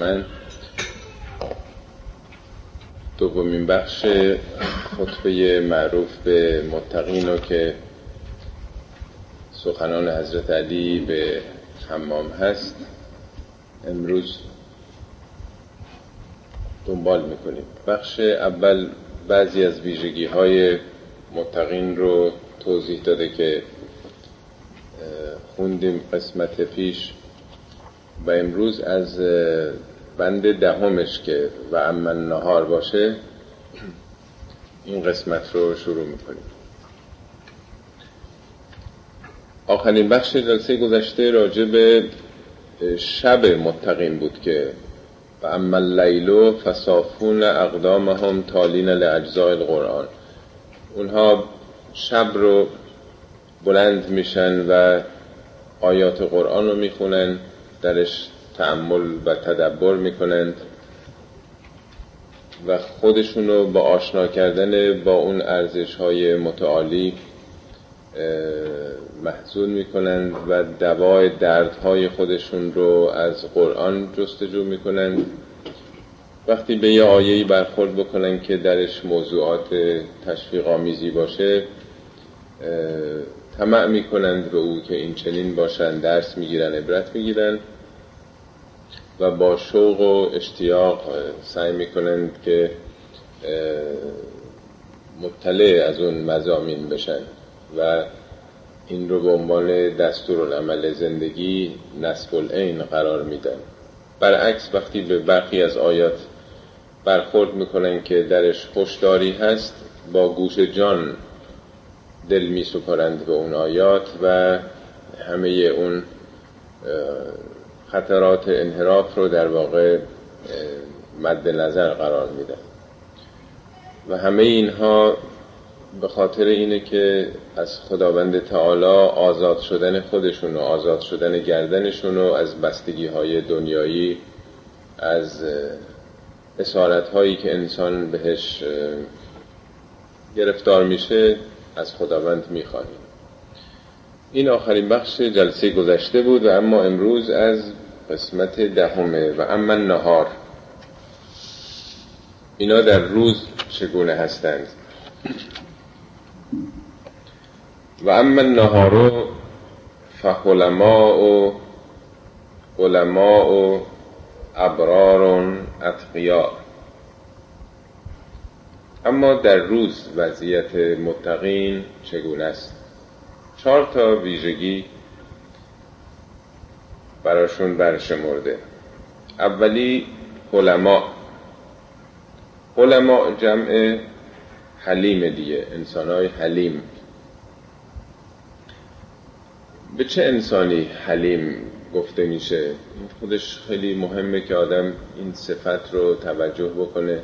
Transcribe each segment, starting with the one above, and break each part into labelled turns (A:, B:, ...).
A: من. دومین بخش خطبه معروف به متقین رو که سخنان حضرت علی به حمام هست. امروز دنبال می‌کنیم. بخش اول بعضی از ویژگی های متقین رو توضیح داده که خوندیم قسمت پیش. و امروز از بند دهمش که و امن نهار باشه این قسمت رو شروع می‌کنیم. آخرین بخش جلسه گذشته راجع به شب متقین بود که و اما اللیل فصافون اقدامهم تالین لاجزاء القرآن. اونها شب رو بلند میشن و آیات قرآن رو می‌خونن. درش تعمل و تدبر می‌کنند و خودشون رو با آشنا کردن با اون ارزش های متعالی محضون می‌کنند و دوای دردهای خودشون رو از قرآن جستجو می‌کنند. وقتی به یه آیهی برخورد بکنن که درش موضوعات تشویق آمیزی باشه طمع می‌کنند به او که این چنین باشن درس می‌گیرن عبرت می‌گیرن و با شوق و اشتیاق سعی می‌کنند که مطلع از اون مزامین بشن و این رو به عنوان العمل زندگی نصب العین قرار میدن. برعکس وقتی به برخی از آیات برخورد می‌کنن که درش خوشداری هست با گوش جان دل می سپارند به اون آیات و همه اون خطرات انحراف رو در واقع مد نظر قرار میدن و همه اینها به خاطر اینه که از خداوند تعالی آزاد شدن خودشون و آزاد شدن گردنشون و از بستگی های دنیایی از اسارت هایی که انسان بهش گرفتار میشه از خداوند می‌خواهیم. این آخرین بخش جلسه گذشته بود و اما امروز از قسمت دهمه و اما نهار. اینا در روز چگونه هستند؟ و اما نهارو فخلماء و علماء و ابرار اتقیا اما در روز وضعیت متقین چگونه است؟ چهار تا ویژگی براشون برشمرده. اولی علما. علما جمع حلیم دیگه انسانهای حلیم. به چه انسانی حلیم گفته میشه؟ خودش خیلی مهمه که آدم این صفت رو توجه بکنه.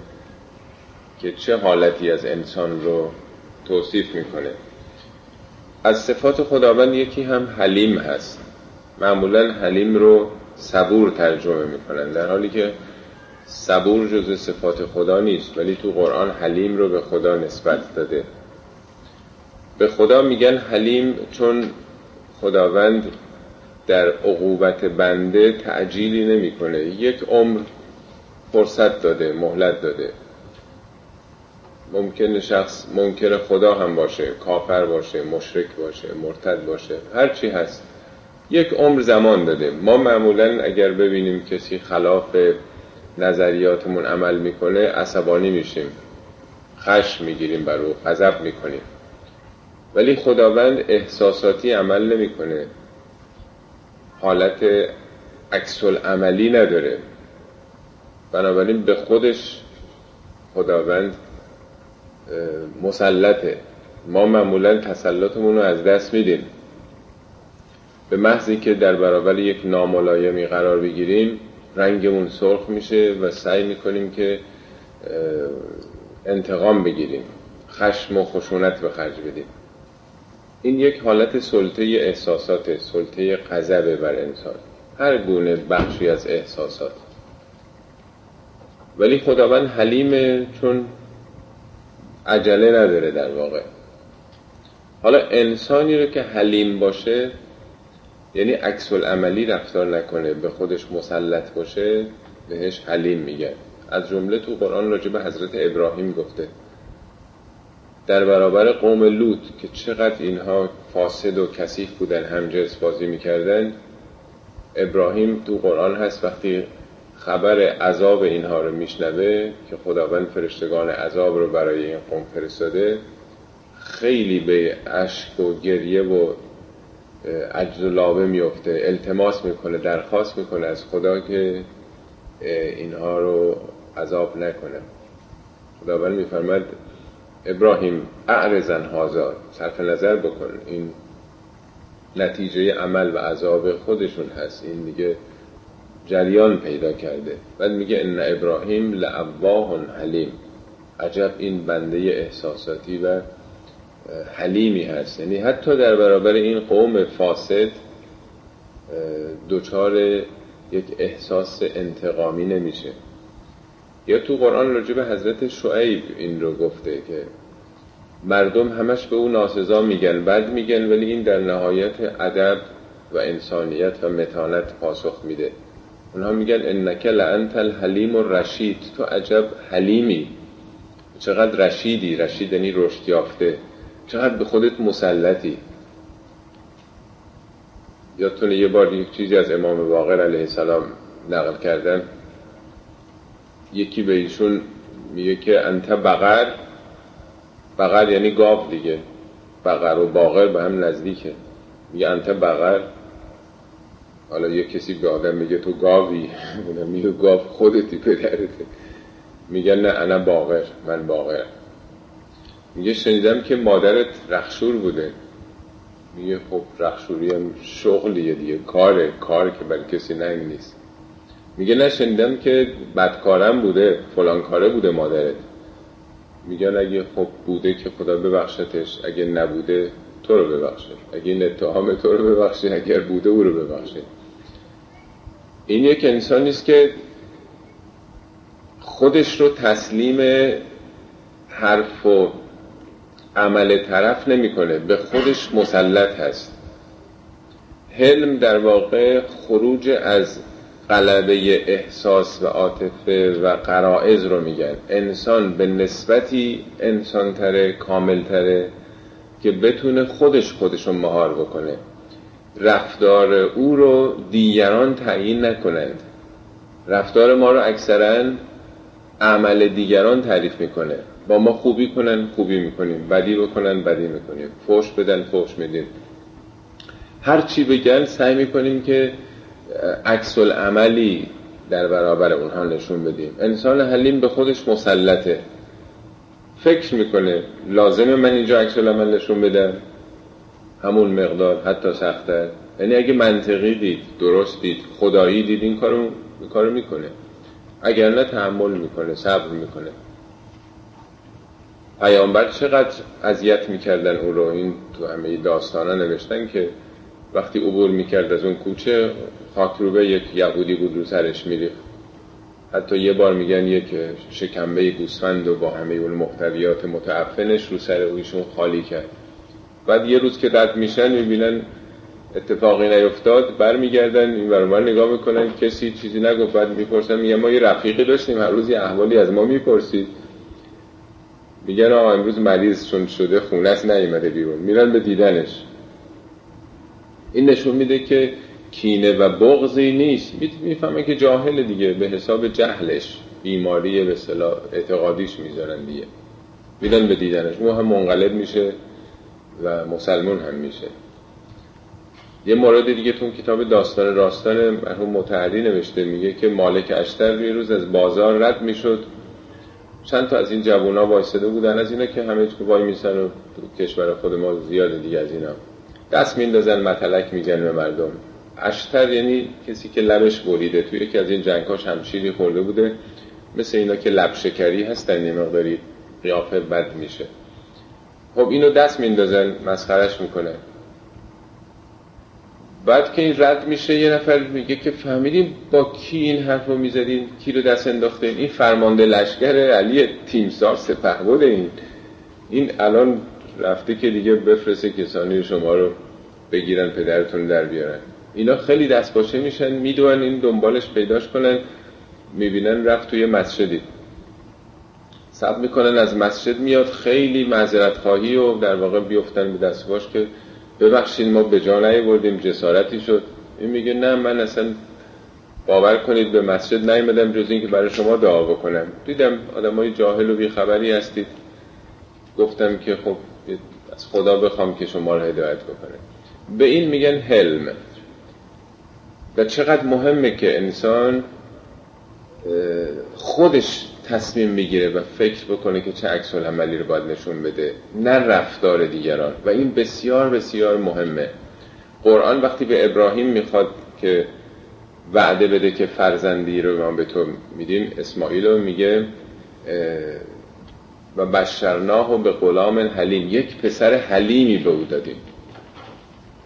A: که چه حالتی از انسان رو توصیف می‌کنه. از صفات خداوند یکی هم حلیم هست. معمولا حلیم رو صبور ترجمه می‌کنن در حالی که صبور جز صفات خدا نیست ولی تو قرآن حلیم رو به خدا نسبت داده. به خدا میگن حلیم چون خداوند در عقوبت بنده تعجیلی نمی‌کنه. یک عمر فرصت داده مهلت داده. ممکنه شخص منکر خدا هم باشه کافر باشه مشرک باشه مرتد باشه هر چی هست. یک عمر زمان داده. ما معمولا اگر ببینیم کسی خلاف نظریاتمون عمل می‌کنه عصبانی میشیم. خشم می‌گیریم بر او غضب می‌کنیم. ولی خداوند احساساتی عمل نمی‌کنه. حالت عکس عملی نداره. بنابراین به خودش خداوند مسلطه ما معمولا تسلطمون رو از دست میدیم. به محضی که در برابر یک ناملایمی قرار بگیریم رنگمون سرخ میشه و سعی می‌کنیم که انتقام بگیریم. خشم و خشونت به خرج بدیم. این یک حالت سلطه احساسات سلطه قذبه بر انسان. هر گونه بخشی از احساسات. ولی خداوند حلیمه چون عجله نداره در واقع. حالا انسانی رو که حلیم باشه یعنی عکس عملی رفتار نکنه به خودش مسلط باشه بهش حلیم میگن از جمله تو قرآن راجع به حضرت ابراهیم گفته. در برابر قوم لوط که چقدر اینها فاسد و کثیف بودن همجنس بازی می‌کردن ابراهیم تو قرآن هست وقتی خبر عذاب اینها رو میشنوه که خداوند فرشتگان عذاب رو برای این قوم فرستاده. خیلی به اشک و گریه و عجز و لابه میفته التماس می‌کنه درخواست می‌کنه از خدا که اینها رو عذاب نکنه. خداوند میفرمد ابراهیم اعرزن هازا صرف نظر بکن این نتیجه عمل و عذاب خودشون هست. این میگه جریان پیدا کرده. بعد میگه ان ابراهیم لعواه حلیم. عجب این بنده احساساتی و حلیمی هست. یعنی حتی در برابر این قوم فاسد دوچار یک احساس انتقامی نمیشه. یا تو قرآن راجع به حضرت شعیب این رو گفته که مردم همش به او ناسزا میگن. بعد میگن ولی این در نهایت ادب و انسانیت و متانت پاسخ میده. اونها میگن انک لانت الحلیم رشید تو عجب حلیمی. چقدر رشیدی؟ رشید یعنی رشد یافته. چقدر به خودت مسلطی. یادتونه یه بار یک چیزی از امام باقر علیه السلام نقل کردن. یکی به ایشون میگه که انت بقر. بقر یعنی گاو دیگه. بقر و باقر به هم نزدیکه. میگه انت بقر. حالا یه کسی به آدم میگه تو گاوی میگه گاو خودتی پدرته. میگه نه انا باقر من باقر میگه شنیدم که مادرت رخشور بوده. میگه خب رخشوری هم شغلیه دیگه کاره کار که برای کسی ننگ نیست. میگه نشنیدم که بدکارم بوده فلان کاره بوده مادرت. میگن اگه خب بوده که خدا ببخشتش اگه نبوده تو رو ببخشه اگه این اتهام تو رو ببخشه اگر بوده او رو ببخشه این یک انسانی است که خودش رو تسلیم حرف و عمل طرف نمی‌کنه. به خودش مسلط هست. حلم در واقع خروج از قلبه احساس و عاطفه و قرائز رو میگن. انسان به نسبتی انسانتره کاملتره. که بتونه خودش خودشو مهار بکنه. رفتار او رو دیگران تعیین نکنند. رفتار ما رو اکثرا عمل دیگران تعریف می‌کنه. با ما خوبی کنن خوبی می‌کنیم. بدی بکنن بدی می‌کنیم. فوش بدن فوش میدیم. هر چی بگن سعی می‌کنیم که عکس عملی در برابر اونها نشون بدیم. انسان حلیم به خودش مسلطه. فکر می‌کنه لازمه من اینجا عکس عمل نشون بدم؟ همون مقدار حتی سختتر یعنی اگه منطقی دید درست دید خدایی دید این کارو, کارو می‌کنه. اگر نه تحمل می‌کنه صبر می‌کنه. پیامبر چقدر اذیت می‌کردن او رو؟ این تو همه داستانا نوشتن که وقتی عبور می‌کرد از اون کوچه خاکروبه یک یهودی بود رو سرش میریخت. حتی یه بار میگن یک شکمبه گوسفند و با همه اون محتویات متعفنش رو سر اویشون خالی کرد. بعد یه روز که رد میشن می‌بینن اتفاقی نیفتاد برمیگردن این برابر نگاه می‌کنن کسی چیزی نگفت بعد می‌پرسن میگن ما یه رفیقی داشتیم هر روز یه احوالی از ما می‌پرسید. میگن آقا امروز مریض چون شده خونست نیومده بیرون. میرن به دیدنش. این نشون میده که کینه و بغضی نیست. می‌فهمه که جاهل دیگه به حساب جهلش. بیماری به صلاح اعتقادیش می‌ذارن دیگه. میدن به دیدنش. مو هم منقلب میشه و مسلمون هم میشه. یه مورد دیگه تو کتاب داستان راستان مرحوم متحری نوشته میگه که مالک اشتر یه روز از بازار رد می‌شد. چند تا از این جوونا وایساده بودن. از اینا که همه که وای میسن و کشور خود ما زیاده دیگه از اینا. دست میندازن متلک میگن به مردم. اشتر یعنی کسی که لبش بریده. توی یکی از این جنگاش همشیری خورده بوده. مثل اینا که لب شکری هستن یه مقداری قیافه بد میشه. خب اینو دست میندازن مسخرش می‌کنه. بعد که این رد میشه یه نفر میگه که فهمیدیم با کی این حرف رو می‌زدین؟ کی رو دست انداخته این فرمانده لشکر علی تیمسار سپهبد این. این الان رفته که دیگه بفرسته کسانی شما رو بگیرن پدرتون در بیارن. اینا خیلی دست باشه میشن می‌دونن این دنبالش پیداش کنن می‌بینن رفت توی مسجدی. سب می‌کنن از مسجد میاد خیلی معذرت خواهی و در واقع بیفتن به دست باش که ببخشید ما به جا بردیم جسارتی شد. این میگه نه من اصلا باور کنید به مسجد نیومدم جز اینکه برای شما دعا بکنم. دیدم آدمای جاهل و بیخبری هستید. گفتم که خب از خدا بخوام که شما رو هدایت بکنه به این میگن حلم و چقدر مهمه که انسان خودش تصمیم می‌گیره و فکر بکنه که چه عکس عملی رو باید نشون بده نه رفتار دیگران. و این بسیار بسیار مهمه. قرآن وقتی به ابراهیم می‌خواد که وعده بده که فرزندی رو ما به تو میدیم اسماعیل رو میگه و بشرناه و به غلام حلیم. یک پسر حلیمی به او دادیم.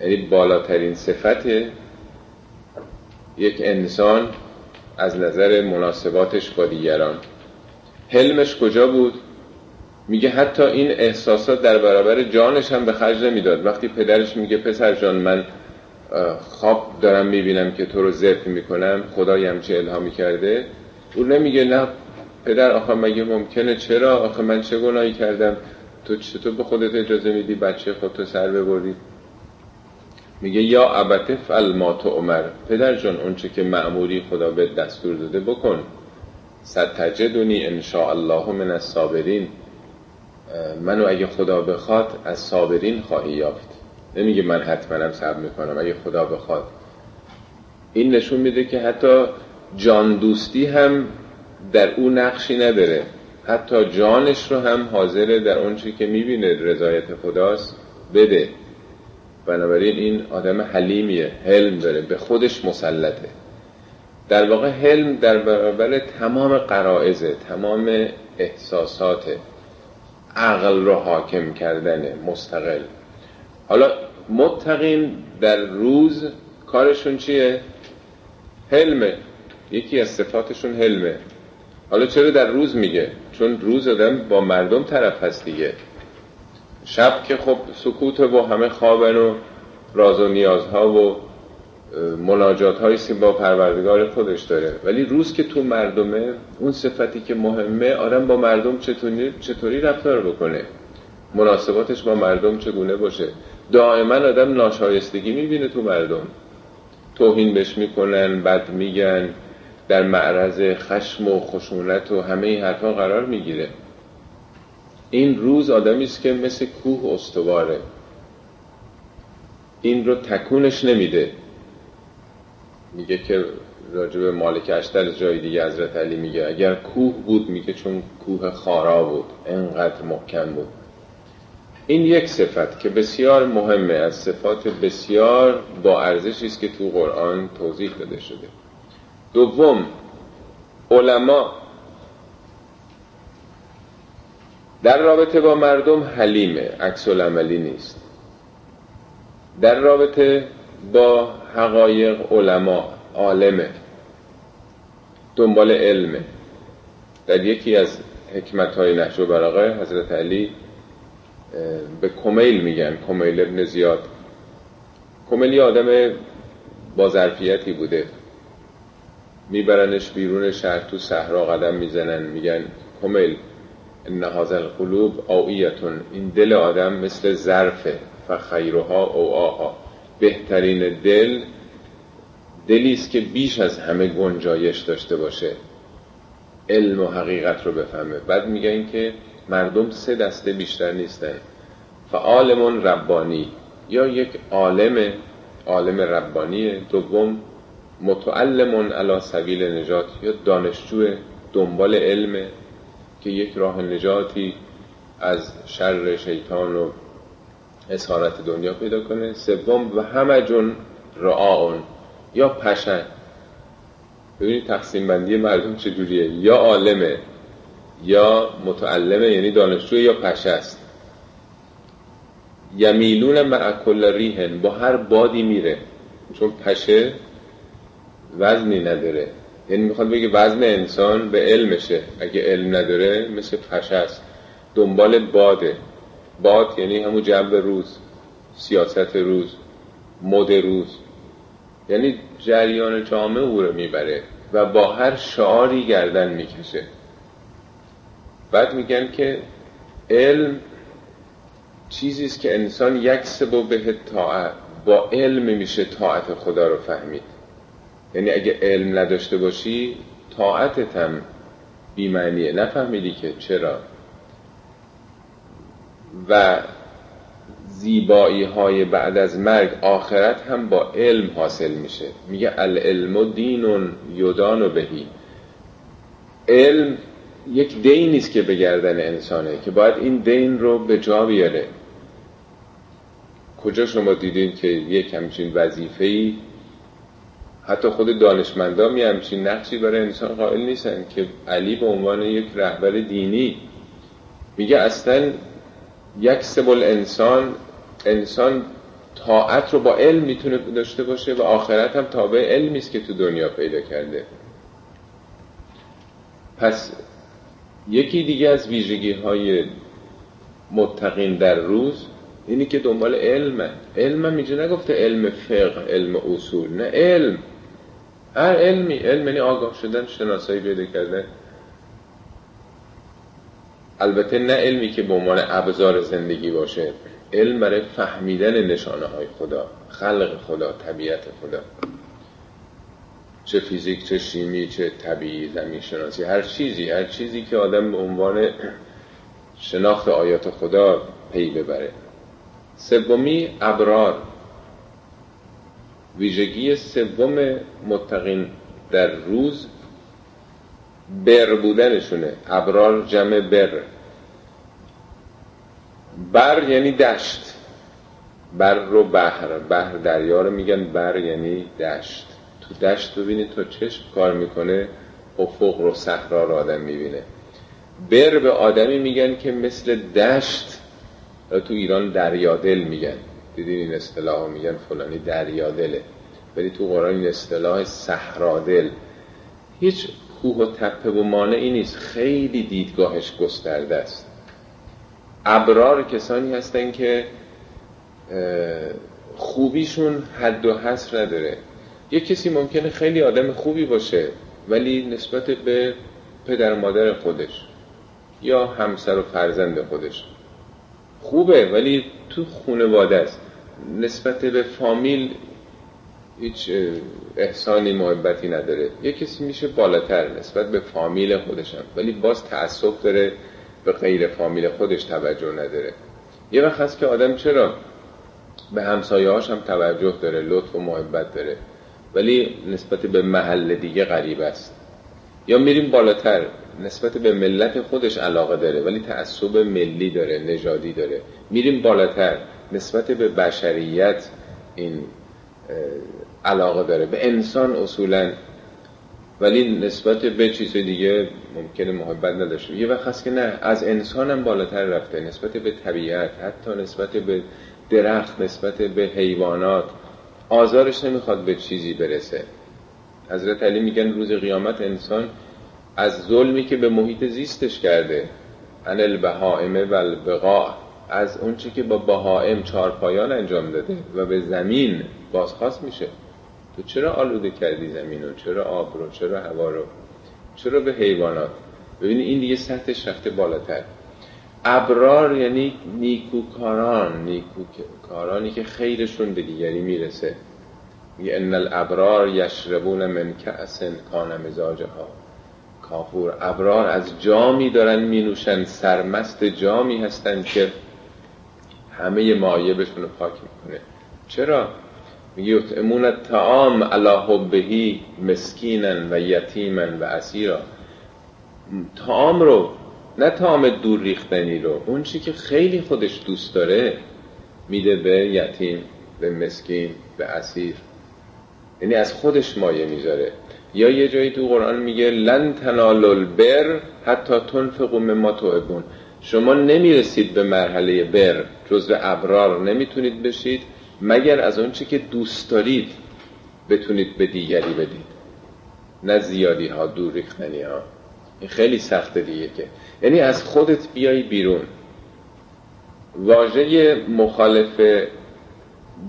A: یعنی بالاترین صفت یک انسان از نظر مناسباتش با دیگران. حلمش کجا بود؟ میگه حتی این احساسات در برابر جانش هم به خرج نمی‌داد. وقتی پدرش میگه پسر جان من خواب دارم می‌بینم که تو رو زرف می‌کنم خدای همچه الهامی کرده؟ او نمیگه نه پدر آخه مگه ممکنه؟ چرا؟ آخه من چه گناهی کردم؟ تو چطور به خودت اجازه میدی بچه خودتو سر ببری؟ میگه یا ابته فل ما تو عمر. پدر جان اونچه که معموری خدا به دستور داده بکن. ستجدونی ان الله من الصابرین. منو اگه خدا بخواد از صابرین خواهی یافت. نمیگه من حتما صبر می‌کنم. اگه خدا بخواد. این نشون میده که حتی جان دوستی هم در او نقشی نداره. حتی جانش رو هم حاضره در اون که می‌بینه رضایت خداست بده. بنابراین این آدم حلیمیه حلم داره به خودش مسلطه. در واقع حلم در برابر تمام قرائزه تمام احساسات عقل رو حاکم کردنه مستقل. حالا متقین در روز کارشون چیه؟ حلمه. یکی از صفاتشون حلمه. حالا چرا در روز میگه؟ چون روز آدم با مردم طرف هست دیگه. شب که خب سکوت و همه خوابن و راز و نیازها و مناجات هایی با پروردگار خودش داره. ولی روز که تو مردمه اون صفتی که مهمه آدم با مردم چطوری, چطوری رفتار بکنه؟ مناسباتش با مردم چگونه باشه؟ دائما آدم ناشایستگی می‌بینه تو مردم. توهین بهش می‌کنن بد میگن در معرض خشم و خشونت و همه این حرفا قرار می‌گیره. این روز آدمی است که مثل کوه استواره. این رو تکونش نمیده. میگه که راجب مالک اشتر جای دیگه حضرت علی میگه اگر کوه بود میگه چون کوه خارا بود انقدر محکم بود. این یک صفت که بسیار مهمه از صفات بسیار با ارزشی است که تو قرآن توضیح داده شده. دوم علما در رابطه با مردم حلیمه عکس عملی نیست. در رابطه با حقایق علما عالمه. دنبال علمه. در یکی از حکمت های نحش و حضرت علی به کمیل میگن کمیل ابن زیاد. کمیل یه آدم با ظرفیتی بوده. میبرنش بیرون شهر تو صحرا قدم می‌زنن میگن کمیل. ان هذا القلوب آویتون این دل آدم مثل ظرفه فخیرها او آها بهترین دل دلی است که بیش از همه گنجایش داشته باشه. علم و حقیقت رو بفهمه. بعد میگن که مردم سه دسته بیشتر نیستن. فعالمون ربانی. یا یک عالم عالم ربانیه دوم متعلمون علا سبیل نجات. یا دانشجو دنبال علم. که یک راه نجاتی از شر شیطان و اسارت دنیا پیدا کنه. سوم و همه جون رعاون یا پشن. ببینید تقسیم بندی مردم چجوریه یا عالمه یا متعلمه یعنی دانشجو یا پشه است یمیلون مع کل ریهن با هر بادی میره. چون پشه وزنی نداره. یعنی می‌خواد بگه وزن انسان به علمشه. اگه علم نداره مثل پشه است. دنبال باده. باد یعنی همون جنب روز. سیاست روز. مد روز. یعنی جریان جامعه او رو می‌بره و با هر شعاری گردن می‌کشه. بعد میگن که علم چیزی است که انسان یک سبو به طاعت با علم میشه طاعت خدا رو فهمید. یعنی اگه علم نداشته باشی طاعتت هم بیمعنیه نفهمیدی که چرا. و زیبایی های بعد از مرگ آخرت هم با علم حاصل میشه. میگه العلم دین یدان بهی. علم یک دینی است که به گردن انسانه که باید این دین رو به جا بیاره. کجا شما دیدین که یک همچین وظیفه‌ای حتی خود دانشمندا می همچین نقشی برای انسان قائل نیستن که علی به عنوان یک رهبر دینی میگه اصلا یک سبل انسان انسان طاعت رو با علم می‌تونه داشته باشه و آخرت هم تابع علمی است که تو دنیا پیدا کرده. پس یکی دیگه از ویژگی های متقین در روز اینی که دنبال علمه. علم هم اینجا نگفته علم فقه علم اصول نه علم. هر علمی علم یعنی آگاه شدن شناسایی پیدا کرده البته نه علمی که به عنوان ابزار زندگی باشه علم برای فهمیدن نشانه های خدا خلق خدا طبیعت خدا. چه فیزیک چه شیمی چه طبیعی زمین شناسی هر چیزی هر چیزی که آدم به عنوان شناخت آیات خدا پی ببره. سومی ابرار. ویژگی سوم متقین در روز بر بودنشونه. ابرار جمع بر. بر یعنی دشت. بر رو بحر. بحر دریا رو میگن. بر یعنی دشت. تو دشت ببینید تا چشم کار می‌کنه. افق رو صحرا رو آدم می‌بینه. بر به آدمی میگن که مثل دشت. تو ایران دریادل میگن. دیدین این اصطلاح میگن فلانی دریادله ولی تو قرآن این اصطلاح صحرادل. هیچ کوه و تپه و مانعی نیست. خیلی دیدگاهش گسترده است. ابرار کسانی هستن که خوبیشون حد و حصر نداره. یه کسی ممکنه خیلی آدم خوبی باشه ولی نسبت به پدر مادر خودش یا همسر و فرزند خودش خوبه ولی تو خونواده است. نسبت به فامیل هیچ احسانی محبتی نداره. یه کسی میشه بالاتر نسبت به فامیل خودشم ولی باز تعصب داره به غیر فامیل خودش توجه نداره. یه وقت هست که آدم چرا به همسایه هم توجه داره لطف و محبت داره. ولی نسبت به محل دیگه غریب است. یا میریم بالاتر نسبت به ملت خودش علاقه داره ولی تعصب ملی داره نژادی داره. میریم بالاتر. نسبت به بشریت این علاقه داره. به انسان اصولا ولی نسبت به چیز دیگه ممکنه محبت نداشته یه وقت هست که نه از انسان هم بالاتر رفته. نسبت به طبیعت حتی نسبت به درخت نسبت به حیوانات آزارش نمی‌خواد به چیزی برسه. حضرت علی میگن روز قیامت انسان از ظلمی که به محیط زیستش کرده. ان البهائم و البقاء. از اونچه که با بهائم چارپایان انجام داده و به زمین بازخواست میشه. تو چرا آلوده کردی زمین رو؟ چرا آب رو؟ چرا هوا رو؟ چرا به حیوانات؟ ببینید این دیگه سطحش رفته بالاتر. ابرار یعنی نیکوکاران. نیکوکارانی که خیرشون به دیگری می‌رسه. میگه ان الابرار یشربون من کأس کان مزاجها. کافور. ابرار از جامی دارن مینوشن. سرمست جامی هستن که همه مایبشون رو پاک می‌کنه. چرا؟ میگه یطعمون الطعام علی حبهی مسکینا و یتیما و اسیرا. طعام رو نه طعام دور ریختنی رو اون چی که خیلی خودش دوست داره میده به یتیم به مسکین به اسیر. یعنی از خودش مایه می‌ذاره. یا یه جایی تو قرآن میگه لن تنالوا البر حتی تنفقوا مما تحبون شما نمی‌رسید به مرحله بر جزو ابرار نمی‌تونید بشید مگر از اون که دوست دارید بتونید به دیگری بدید. نه زیادی ها دور ریختنی ها این خیلی سخته دیگه که. یعنی از خودت بیای بیرون. واژه مخالف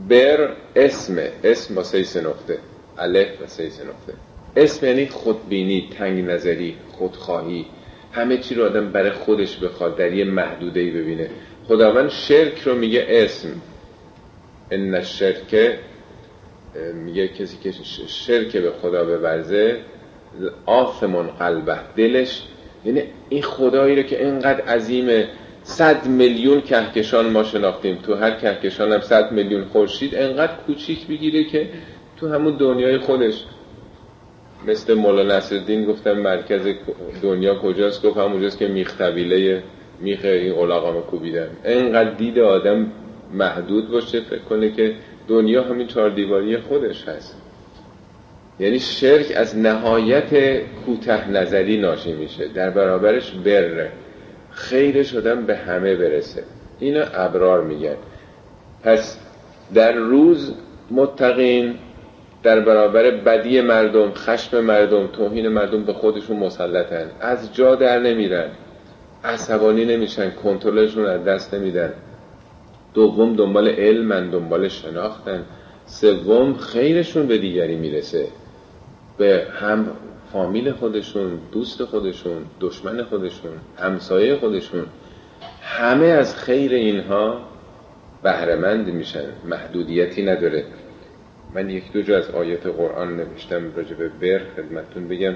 A: بر اسمه اسم با سه نقطه. الف و سه نقطه. اسم یعنی خودبینی تنگ نظری خودخواهی. همه چی رو آدم برای خودش بخواد در یه محدوده ببینه. خداوند شرک رو میگه اسم. ان الشرک میگه کسی که شرک به خدا بورزه آثمون قلبه دلش. یعنی این خدایی رو که اینقدر عظیمه. صد میلیون کهکشان ما شناختیم. تو هر کهکشان هم صد میلیون خورشید انقدر کوچیک بگیره که تو همون دنیای خودش. مثل مولا نصرالدین گفتم مرکز دنیا کجاست؟ گفت همونجاست که میخ طویله میخ این علاقام کوبیدن. انقدر دید آدم محدود باشه فکر کنه که دنیا همین چهار دیواری خودش هست. یعنی شرک از نهایت کوته نظری ناشی میشه. در برابرش بره خیر شدن به همه برسه. اینو ابرار میگن. پس در روز متقین در برابر بدی مردم خشم مردم توهین مردم به خودشون مسلطن. از جا در نمیرن. عصبانی نمیشن کنترلشون از دست نمیدن. دوم دنبال علمن دنبال شناختن سوم خیرشون به دیگری می‌رسه. به هم فامیل خودشون دوست خودشون دشمن خودشون همسایه خودشون. همه از خیر اینها بهرهمند میشن. محدودیتی نداره. من یک دو جا از آیت قرآن نوشتم راجع به بر خدمتتون بگم.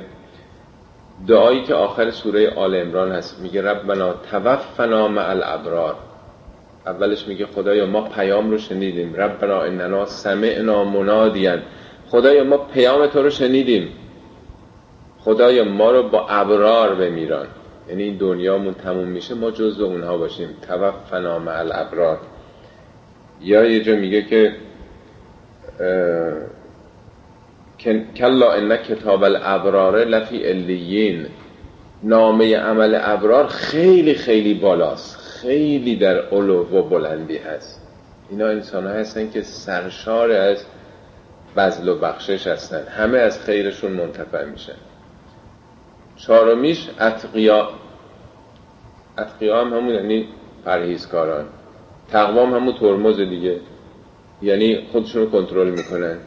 A: دعایی که آخر سوره آل امران هست میگه ربنا توفنا مع الابرار. اولش میگه خدایا ما پیام رو شنیدیم. ربنا اننا سمعنا منادیان خدایا ما پیام تو رو شنیدیم. خدایا ما رو با ابرار بمیران. یعنی این دنیامون تموم میشه ما جزو اونها باشیم. توفنا مع الابرار. یا یه جا میگه که کلا ان کتاب الابرار لفی الیین. نامه عمل ابرار خیلی خیلی بالاست. خیلی در علو و بلندی هست. اینا انسان هستن که سرشار از بزل و بخشش هستن. همه از خیرشون منتفع میشن. چهارمیش اتقیا. اتقیا هم همون یعنی پرهیزکاران. تقوام همون ترمز دیگه. یعنی خودشون رو کنترل می‌کنن.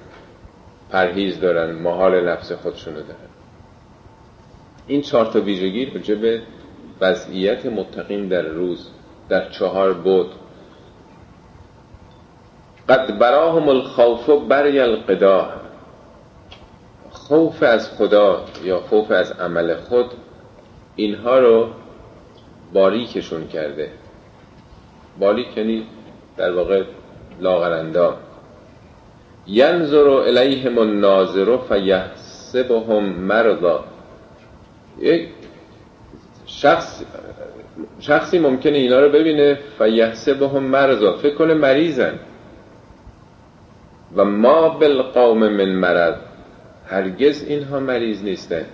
A: پرهیز دارن مهار نفس خودشون رو دارن. این چهار تا ویژگی راجع به وضعیت متقین در روز در چهار بود. قد براهم الخوف بری القدا. خوف از خدا یا خوف از عمل خود اینها رو باریکشون کرده. باریک یعنی در واقع لاغرندا ینظر الیهم الناظر فیحسبهم مرضا. یک شخص شخصی ممکنه اینا رو ببینه فیحسبهم مرضا. فکر کنه مریضن. و ما بالقوم من مرض. هرگز اینها مریض نیستن.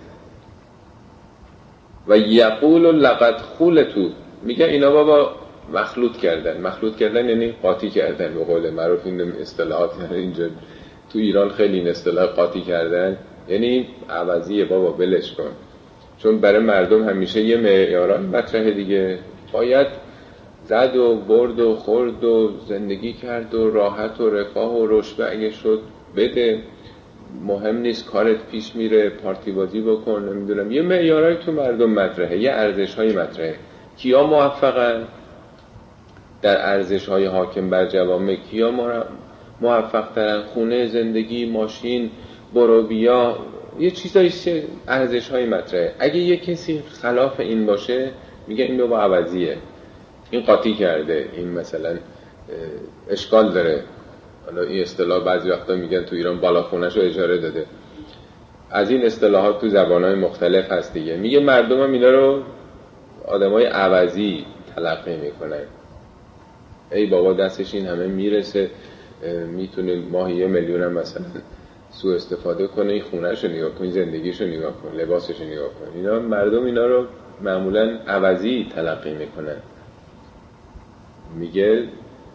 A: و یقول لقد خولتو. میگه اینا بابا مخلوط کردن. مخلوط کردن یعنی قاطی کردن به قول معروف. این اصطلاحات یعنی اینجا تو ایران خیلی این اصطلاح قاطی کردن. یعنی عوضی بابا بلش کن. چون برای مردم همیشه یه معیاران مطرح دیگه. باید زد و برد و خورد و زندگی کرد و راحت و رفاه و رشبه اگه شد بده. مهم نیست کارت پیش میره پارتی بازی بکن نمی‌دونم. یه معیارای تو مردم مطرحه یه ارزش های مطرحه. کیا موفقن؟ در ارزش های حاکم بر جوامع کیا موفق ترن خونه زندگی ماشین بروبیا یه چیزایی ارزش های مطرحه. اگه یه کسی خلاف این باشه میگه این با عوضیه. این قاطی کرده. این مثلا اشکال داره. حالا این اصطلاح بعضی وقتا میگن تو ایران بالا خونش رو اجاره داده. از این اصطلاحات تو زبانهای مختلف هست دیگه. میگه مردم هم اینا رو آدمای عوضی تلقی می‌کنن. ای بابا دستش این همه می‌رسه می‌تونه ماهی یه میلیون هم مثلا سو استفاده کنه این خونهش رو نگاه کن زندگیش رو نگاه کن لباسش رو نگاه کن. اینا مردم اینا رو معمولا عوضی تلقی می‌کنن. میگه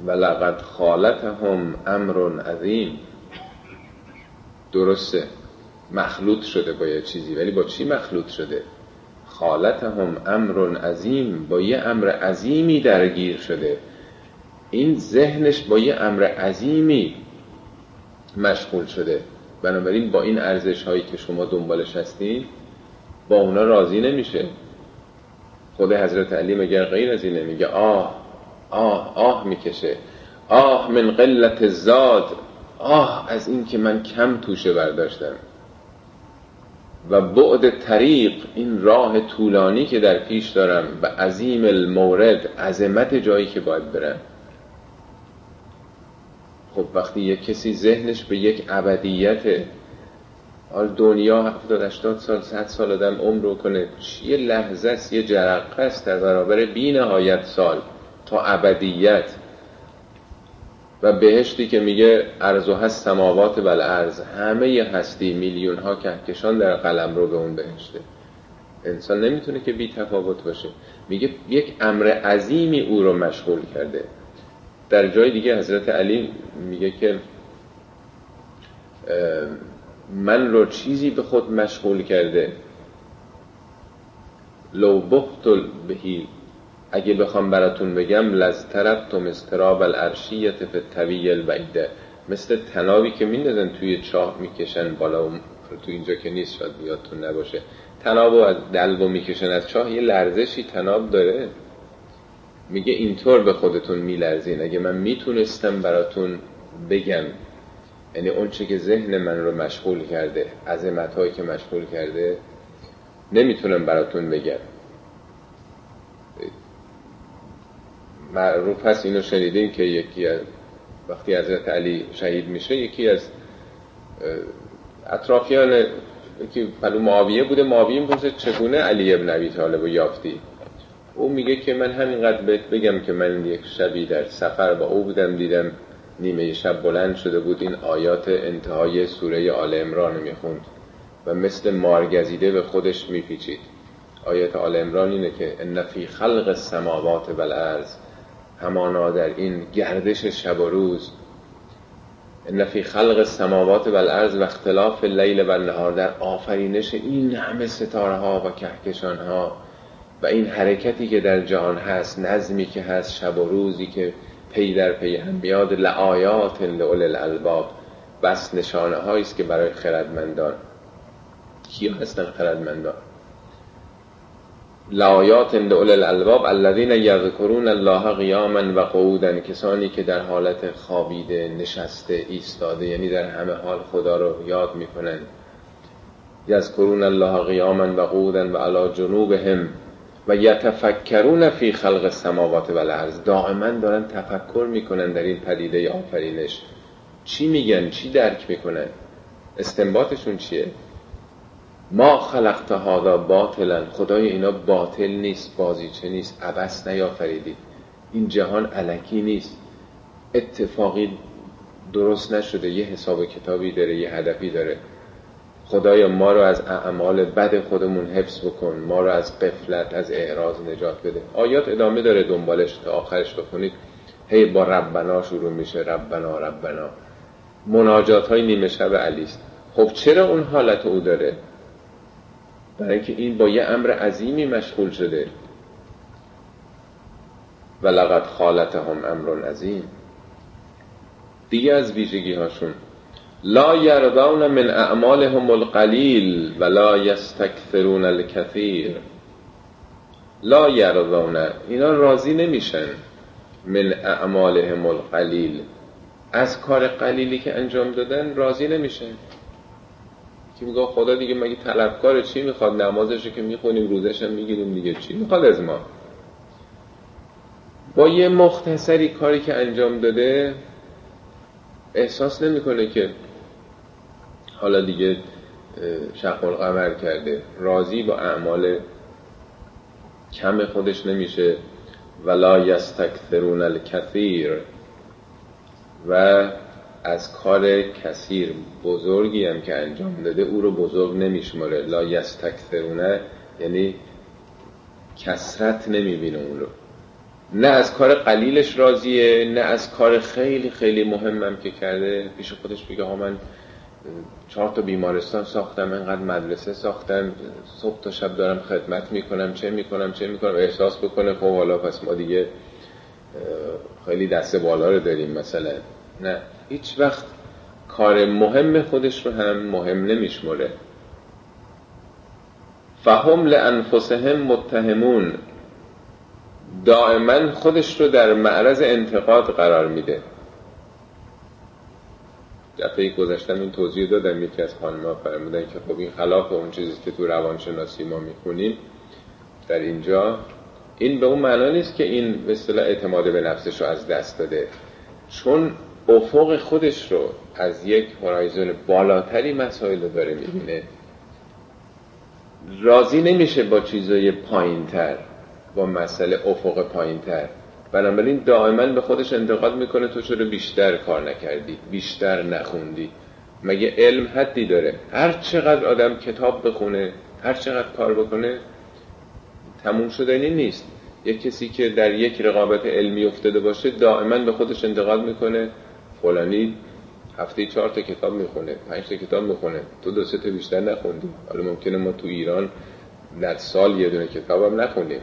A: ولقد خالتهم امر عظیم. درسته مخلوط شده با یه چیزی ولی با چی مخلوط شده؟ خالتهم امر عظیم با یه امر عظیمی درگیر شده. این ذهنش با یه امر عظیمی مشغول شده. بنابراین با این ارزش هایی که شما دنبالش هستین با اونا راضی نمیشه. خود حضرت علی مگر غیر از اینه میگه آه آه آه می‌کشه. آه من قلت زاد آه از این که من کم توشه برداشتم. و بعد طریق این راه طولانی که در پیش دارم و عظیم المورد عظمت جایی که باید برم. خب وقتی یک کسی ذهنش به یک ابدیت حال دنیا 70 80 سال 100 سال آدم عمر رو کنه یه لحظه است یه جرقه است در برابر بی نهایت سال تا ابدیت. و بهشتی که میگه ارز و هست سماوات بل ارز همه هستی میلیون ها کهکشان در قلم رو به اون بهشته. انسان نمی‌تونه که بی تفاوت باشه. میگه یک امر عظیمی او رو مشغول کرده. در جای دیگه حضرت علی میگه که من رو چیزی به خود مشغول کرده. لو بخت بهی اگه بخوام براتون بگم لز تو مستراب الارشیت فی طویل البعیده مثل تنابی که میندازن توی چاه می‌کشن بالا و تو اینجا که نیست شاید بیادتون نباشه. تناب و از دلو می‌کشن از چاه یه لرزشی تناب داره. میگه اینطور به خودتون میلرزین. اگه من می‌تونستم براتون بگم یعنی اون چه که ذهن من رو مشغول کرده عظمت هایی که مشغول کرده نمی‌تونم براتون بگم. معروف هست اینو شنیدیم که یکی از وقتی حضرت علی شهید میشه یکی از اطرافیان یکی پلو معاویه بوده. معاویه می‌پرسه چگونه علی ابن ابی طالب رو یافتی؟ او میگه که من همینقدر بهت بگم که من یک شبی در سفر با او بودم دیدم نیمه شب بلند شده بود این آیات انتهای سوره آل امران می‌خوند و مثل مارگزیده به خودش میپیچید. آیات آل امران اینه که ان فی خلق السماوات والارض همانا در این گردش شب و روز ان فی خلق السماوات والارض و اختلاف لیل و نهار در آفرینش این همه ستاره ها و کهکشان ها و این حرکتی که در جهان هست نظمی که هست شب و روزی که پی در پی هم میاد لآیات لعل الالباب بس نشانه است که برای خردمندان. کیا هستن خردمندان؟ لآیات لعل الالباب الذین یذکرون الله قیاما و قعودا کسانی که در حالت خوابیده نشسته ایستاده یعنی در همه حال خدا رو یاد می‌کنن یذکرون الله قیاما و قعودا و علی جنوبهم. و یتفکرون فی خلق السماوات و الارض. دائما دارن تفکر می‌کنن در این پدیده آفرینش. چی میگن؟ چی درک می‌کنن؟ استنباطشون چیه؟ ما خلقت هذا باطلا. خدای اینا باطل نیست بازیچه نیست عبس نیافریدید این جهان علکی نیست. اتفاقی درست نشده. یه حساب کتابی داره یه هدفی داره. خدایا ما رو از اعمال بد خودمون حفظ بکن ما رو از قفلت از اعراض نجات بده. آیات ادامه داره دنبالش تا آخرش بخونید. هی با ربنا شروع میشه ربنا ربنا. مناجات های نیمه شب علیست خب چرا اون حالت او داره؟ برای اینکه این با یه امر عظیمی مشغول شده. و لقد خالتهم امر عظیم. دیگه از ویژگی هاشون لا یرضون من اعمالهم القلیل ولا یستکثرون الکثیر. لا یرضون اینا راضی نمیشن. من اعمالهم القلیل. از کار قلیلی که انجام دادن راضی نمیشن. که میگه خدا دیگه مگه طلبکار چی می‌خواد؟ نمازش که می‌خونیم روزش هم می‌گیریم دیگه. چی می‌خواد از ما؟ با یه مختصری کاری که انجام داده احساس نمی‌کنه که حالا دیگه شق القمر کرده. راضی با اعمال کم خودش نمیشه. ولا یستکثرون الکثیر. و از کار کثیر بزرگی هم که انجام داده او رو بزرگ نمیشماره. لا یستکثرونه یعنی کسرت نمی‌بینه اون رو. نه از کار قلیلش راضیه نه از کار خیلی خیلی مهمم که کرده. پیش خودش بگه ها من چهار تا بیمارستان ساختم انقدر مدرسه ساختم صبح تا شب دارم خدمت می‌کنم چه می‌کنم چه می‌کنم احساس بکنه خب حالا پس ما دیگه خیلی دست بالا رو داریم مثلا. نه هیچ وقت کار مهم خودش رو هم مهم نمیشمره فهم لانفسهم متهمون. دائما خودش رو در معرض انتقاد قرار میده. دفعه گذشتم این توضیح دادم یکی از خانم‌ها فرمودن که خب این خلاف اون چیزی که تو روانشناسی ما می‌خونیم در اینجا این به اون معنا نیست که این به اصطلاح اعتماد به نفسش رو از دست داده. چون افق خودش رو از یک هورایزون بالاتری مسائل رو داره می‌بینه. راضی نمیشه با چیزای پایینتر با مسئله افق پایینتر. بنابراین دائما به خودش انتقاد می‌کنه تو چرا بیشتر کار نکردی؟ بیشتر نخوندی؟ مگه علم حدی داره؟ هر چقدر آدم کتاب بخونه هر چقدر کار بکنه تموم شدنی نیست. یک کسی که در یک رقابت علمی افتاده باشه دائما به خودش انتقاد می‌کنه فلانی هفته چهار تا کتاب می‌خونه پنج تا کتاب می‌خونه تو دو سه تا بیشتر نخوندی. حالا ممکنه ما تو ایران در سال یه دونه کتابم نخونیم.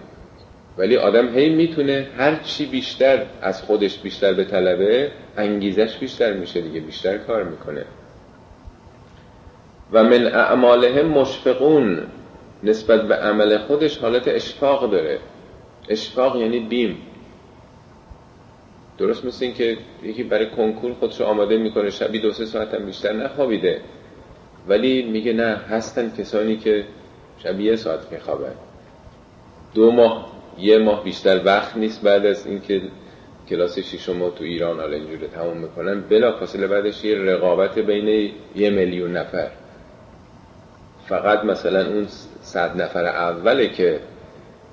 A: ولی آدم هی می‌تونه هر چی بیشتر از خودش بیشتر به طلبه انگیزش بیشتر میشه دیگه بیشتر کار می‌کنه. و من اعمالهم مشفقون. نسبت به عمل خودش حالت اشفاق داره. اشفاق یعنی بیم. درست مثل این که یکی برای کنکور خودش آماده می‌کنه شبی دو سه ساعت هم بیشتر نخوابیده. ولی میگه نه هستن کسانی که شبیه یه ساعت میخوابن. دو ماه یه ماه بیشتر وقت نیست بعد از اینکه کلاس شیشم تو ایران حالا اینجوری تموم می‌کنن بلا فاصله بعدش یه رقابت بین یه میلیون نفر. فقط مثلا اون صد نفر اوله که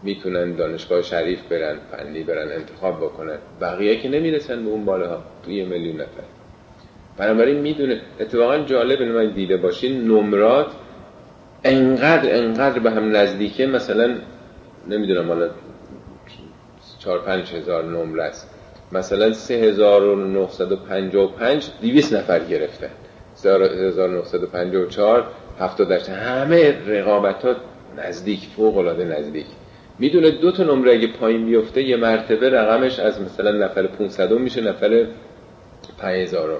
A: می‌تونن دانشگاه شریف برن فنی برن انتخاب بکنن بقیه که نمی‌رسن به اون بالاها تو یه میلیون نفر. بنابراین می‌دونه اتفاقا جالب من دیده باشین نمرات انقدر انقدر به هم نزدیکه مثلا نمی‌دونم حالا چهار پنج هزار نمره است. مثلا سه هزار و نهصد و پنجاه و پنج دیویس نفر گرفتن سه هزار و نهصد و پنجاه و چهار هفتاد همه رقابت ها نزدیک فوق العاده نزدیک. می‌دونه دو تا نمره اگه پایین بیفته یه مرتبه رقمش از مثلا نفر 500 میشه نفر 5000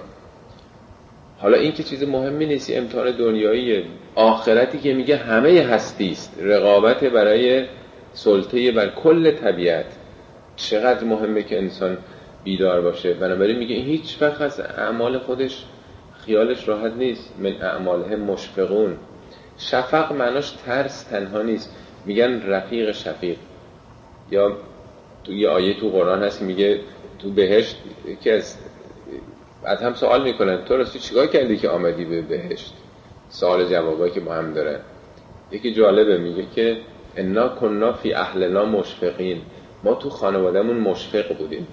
A: حالا این که چیز مهمی نیست امتحان دنیایی آخرتی که میگه همه هستی است. رقابت برای سلطه بر کل طبیعت. چقدر مهمه که انسان بیدار باشه. بنابراین میگه هیچ وقت از اعمال خودش خیالش راحت نیست. من اعماله مشفقون. شفق معناش ترس تنها نیست. میگن رفیق شفیق. یا تو یه آیه تو قرآن هست میگه تو بهشت یکی از بعد هم سوال می‌کنن تو راستی چیکار کردی که آمدی به بهشت؟ سوال جوابایی که با هم داره. یکی جالبه میگه که انا کننا فی اهلنا مشفقین. ما تو خانوادهمون مشفق بودیم.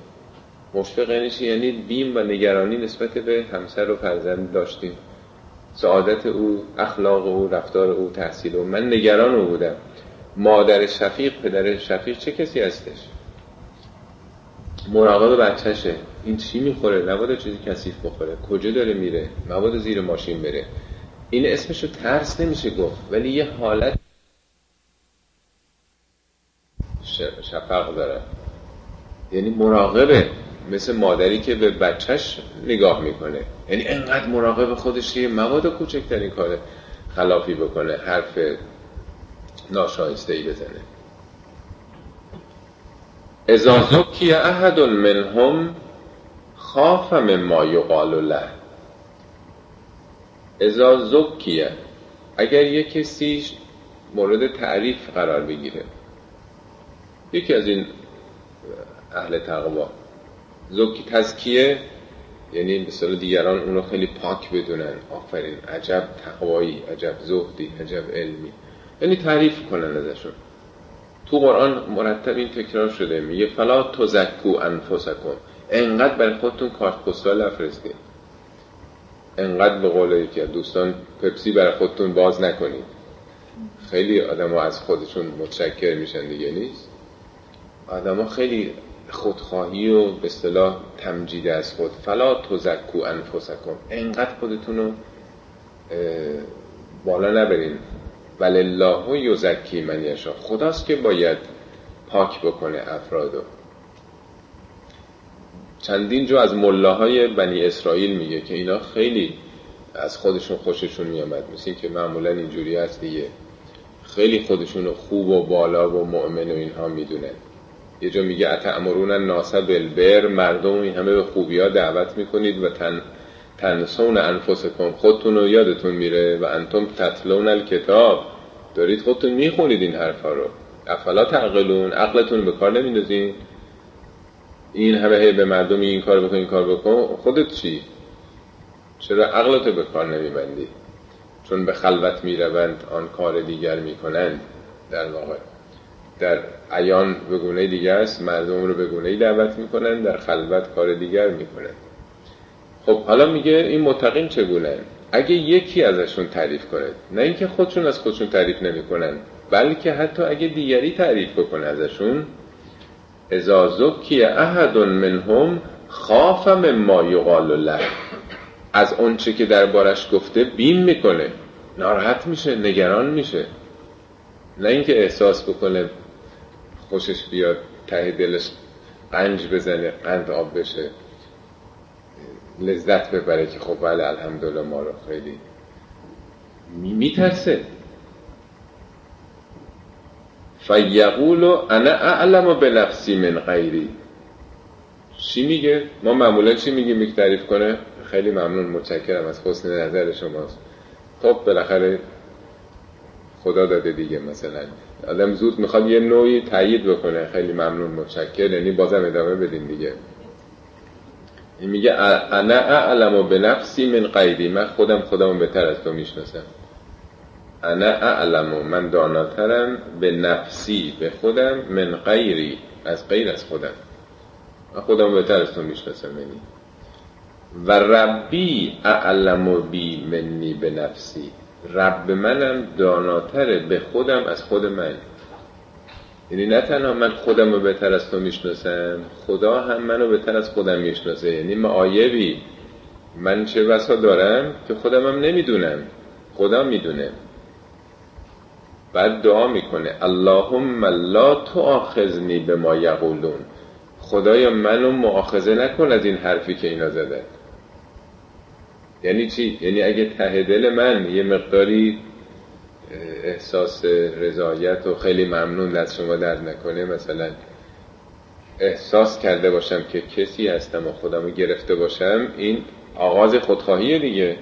A: مشفق یعنی یعنی بیم و نگرانی نسبت به همسر و فرزند داشتیم. سعادت او اخلاق او رفتار او تحصیل او. من نگران او بودم. مادر شفیق پدر شفیق چه کسی هستش؟ مراقب بچهشه. این چی می‌خوره؟ نباید چیزی کثیف بخوره. کجا داره میره؟ مبادا زیر ماشین بره. این اسمشو ترس نمیشه گفت. ولی یه حالت شفق داره. یعنی مراقبه. مثل مادری که به بچهش نگاه می‌کنه. یعنی انقدر مراقب خودش که مواد کوچکترین کار خلافی بکنه. حرف ناشایسته ای بزنه. اذا زکی احد منهم خاف مما یقال له. ازا زکیه اگر یک کسی مورد تعریف قرار بگیره. یکی از این اهل تقوا. زکی تزکیه یعنی مثلا دیگران اونو خیلی پاک بدونن. آفرین عجب تقوایی عجب زهدی عجب علمی. یعنی تعریف کنن ازشون. تو قرآن مرتب این تکرار شده. میگه فلا تزکو انفسکم. انقدر برای خودتون کارت پستال نفرستید انقدر به قول یکی دوستان پپسی برای خودتون باز نکنید خیلی آدم از خودشون متشکر میشن دیگه نیست؟ آدم خیلی خودخواهی و به اصطلاح تمجید از خود. فلا تزکو انفسکم. انقدر خودتون رو بالا نبرین. ولله یزکی من یشا خداست که باید پاک بکنه افرادو چندین جو از ملاهای بنی اسرائیل میگه که اینا خیلی از خودشون خوششون میامد مثل که معمولا اینجوری هست دیگه. خیلی خودشون خوب و بالا و مؤمن و اینها می‌دونن. یه جا میگه اتعمرون ناسب بالبر مردم این همه به خوبی ها دعوت می‌کنید و تن تنسون انفسکم. خودتون رو یادتون میره و انتم تطلون الکتاب. دارید خودتون می‌خونید این حرفا رو. افلا تعقلون عقلتون به کار نمیندازین. این همه به مردم این کار بکن این کار بکن. خودت چی؟ چرا عقلتو به کار نمیبندی؟ چون به خلوت می‌روند آن کار دیگر می‌کنند. در واقع در عیان به گونه دیگر است مردم رو به گونه دعوت می‌کنن در خلوت کار دیگر می‌کنن. خب حالا میگه این متقین چگونه؟ اگه یکی ازشون تعریف کنه نه اینکه خودشون از خودشون تعریف نمی‌کنن بلکه حتی اگه دیگری تعریف بکنه ازشون اذا زکی احد منهم خاف مما یقال له. از اونچه که دربارش گفته بیم می‌کنه ناراحت میشه نگران میشه. نه اینکه احساس بکنه خوشش بیاد ته دلش قنج بزنه قند آب بشه. لذت ببره که خب بله الحمدلله ما رو خیلی میترسه. فیقول انا اعلم به نفسی من غیری. چی میگه؟ ما معمولا چی میگیم؟ یک تعریف کنه؟ خیلی ممنون متشکرم از حسن نظر شماست. خب بالاخره خدا داده دیگه مثلا. آدم زود می‌خواد یه نوعی تایید بکنه. خیلی ممنون متشکر یعنی بازم ادامه بدین دیگه. این میگه انا اعلم به نفسی من قیدی. من خودم خودم بهتر از تو می‌شناسم. انا اعلم من داناترم به نفسی به خودم من غیری. از غیر از خودم. من خودم بهتر از تو می‌شناسم یعنی. و ربی اعلم بی منی به نفسی. رب منم داناتره به خودم از خود من. یعنی نه تنها من خودم رو بهتر از تو می‌شناسم خدا هم منو بهتر از خودم می‌شناسه. یعنی معایبی. من چه وسا دارم که خودم هم نمی‌دونم. خدا می‌دونه. بعد دعا می‌کنه. اللهم لا تؤاخذنی به ما یقولون. خدایا منو مؤاخذه نکن از این حرفی که اینا زدن یعنی چی؟ یعنی اگه ته دل من یه مقداری احساس رضایت و خیلی ممنون از شما درد نکنه مثلا احساس کرده باشم که کسی هستم و خودم رو گرفته باشم این آغاز خودخواهیه دیگه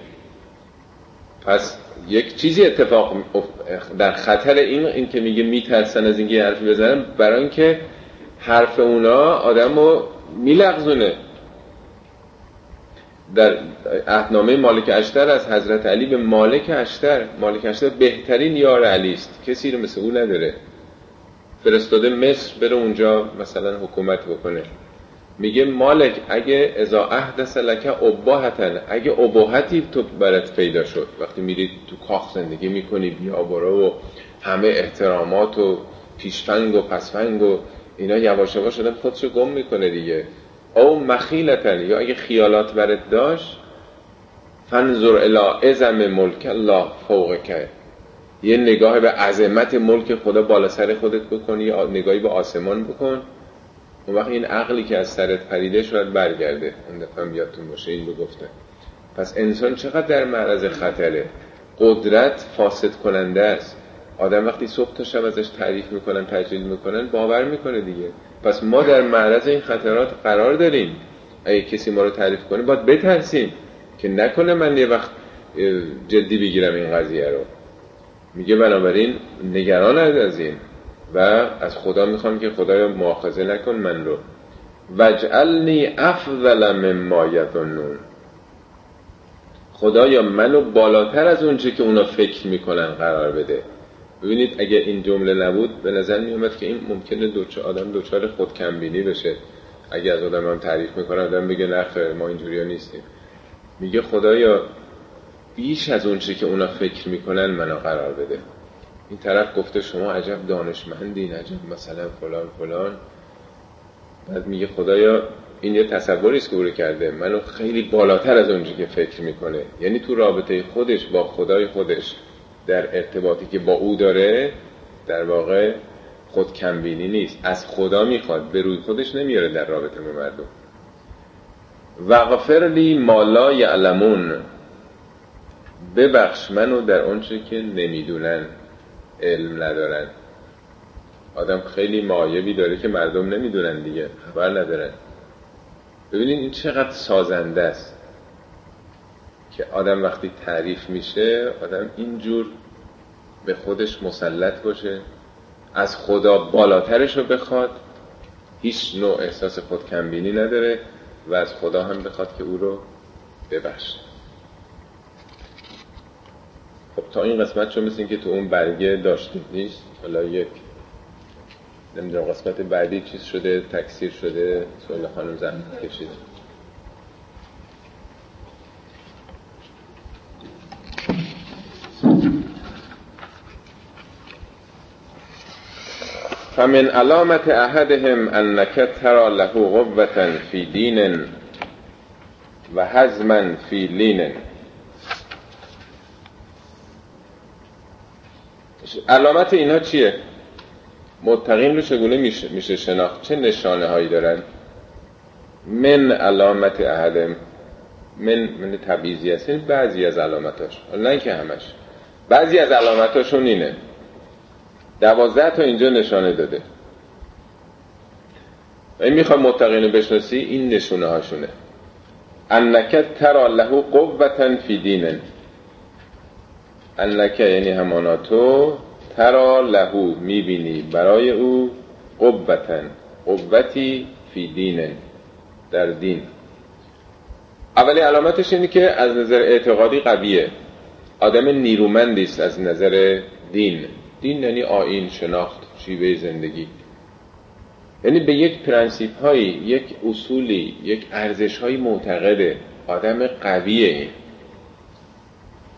A: پس یک چیزی اتفاق در خطر این این که میگه میترسن از اینکه حرفی بزنن برای اینکه حرف اونا آدم رو میلغزونه در احنامه مالک اشتر از حضرت علی به مالک اشتر مالک اشتر بهترین یار علی است. کسی رو مثل او نداره. فرستاده مصر بره اونجا مثلا حکومت بکنه. میگه مالک اگه ازا احدث لکه اباهتن اگه اباهتی تو برات پیدا شد. وقتی میری تو کاخ زندگی می‌کنی بیابرا و همه احترامات و پیشفنگ و پسفنگ و اینا یواش یواش خودشو گم می‌کنه دیگه. او مخیلتن. یا اگه خیالات برات داشت فنظر الى ازم ملک الله فوق که یه نگاه به عظمت ملک خدا بالا سر خودت بکنی یا نگاهی به آسمان بکن. اون وقت این عقلی که از سرت پریده شاید برگرده. اون دفعه یادتون باشه این رو گفته پس انسان چقدر در معرض خطره؟ قدرت فاسد کننده است. آدم وقتی صبح تا شب ازش تعریف می‌کنن تجلیل می‌کنن باور می‌کنه دیگه. پس ما در معرض این خطرات قرار داریم. اگه کسی ما رو تعریف کنه باید بترسیم که نکنه من یه وقت جدی بگیرم این قضیه رو. میگه بنابراین نگران از این و از خدا می‌خوام که خدایا مؤاخذه نکن من رو. وجعلنی افضل مما یظنون. خدایا منو بالاتر از اونچه که اونا فکر می‌کنن قرار بده. ببینید اگه این جمله نبود به نظر میومد که این ممکنه دوچه آدم دوچار خود کمبینی بشه. اگه از آدم هم تعریف می‌کنه آدم بگه نخیر ما اینجوری نیستیم. میگه خدایا بیش از اونچه که اونا فکر می‌کنن منو قرار بده. این طرف گفته شما عجب دانشمندین عجب مثلا فلان فلان. بعد میگه خدایا این یه تصوری است که او کرده. منو خیلی بالاتر از اونجا که فکر می‌کنه. یعنی تو رابطه خودش با خدای خودش. در ارتباطی که با او داره در واقع خود کمبینی نیست. از خدا می‌خواد به روی خودش نمیاره در رابطه با مردم. وغفر لی ما لا یعلمون. ببخش منو در آنچه که نمی‌دونن علم ندارن. آدم خیلی معایبی داره که مردم نمی‌دونن دیگه خبر ندارن. ببینید این چقدر سازنده است. که آدم وقتی تعریف میشه آدم اینجور به خودش مسلط باشه از خدا بالاترش رو بخواد هیچ نوع احساس خود کمبینی نداره و از خدا هم بخواد که او رو ببخشه. خب تا این قسمت چون مثل که تو اون برگه داشتید نیست؟ حالا یک نمی‌دونم قسمت بعدی چیز شده تکثیر شده سوال خانم زحمت کشید فمن علامت احدهم انك ترى له قوة في دين و حزما فی لین. علامت اینا چیه؟ متقین رو چگونه میشه, میشه شناخت؟ چه نشانه هایی دارن؟ من علامت احدهم. من من تبعیزی هست. این بعضی از علامتاش. نه که همش. بعضی از علامتاشون اینه. دوازده تا اینجا نشانه داده. این می‌خوای متقین رو بشناسی؟ این نشونه هاشونه. انکت ترا له قوتا فی دینن. انکه یعنی همانا تو ترا لهو می‌بینی برای او قوتا قوتی فی دینن. در دین. اولی علامتش اینه که از نظر اعتقادی قویه. آدم نیرومندی است از نظر دین. دین یعنی آیین شناخت شیوه زندگی. یعنی به یک پرنسیپ هایی یک اصولی یک ارزش هایی معتقده. آدم قویه.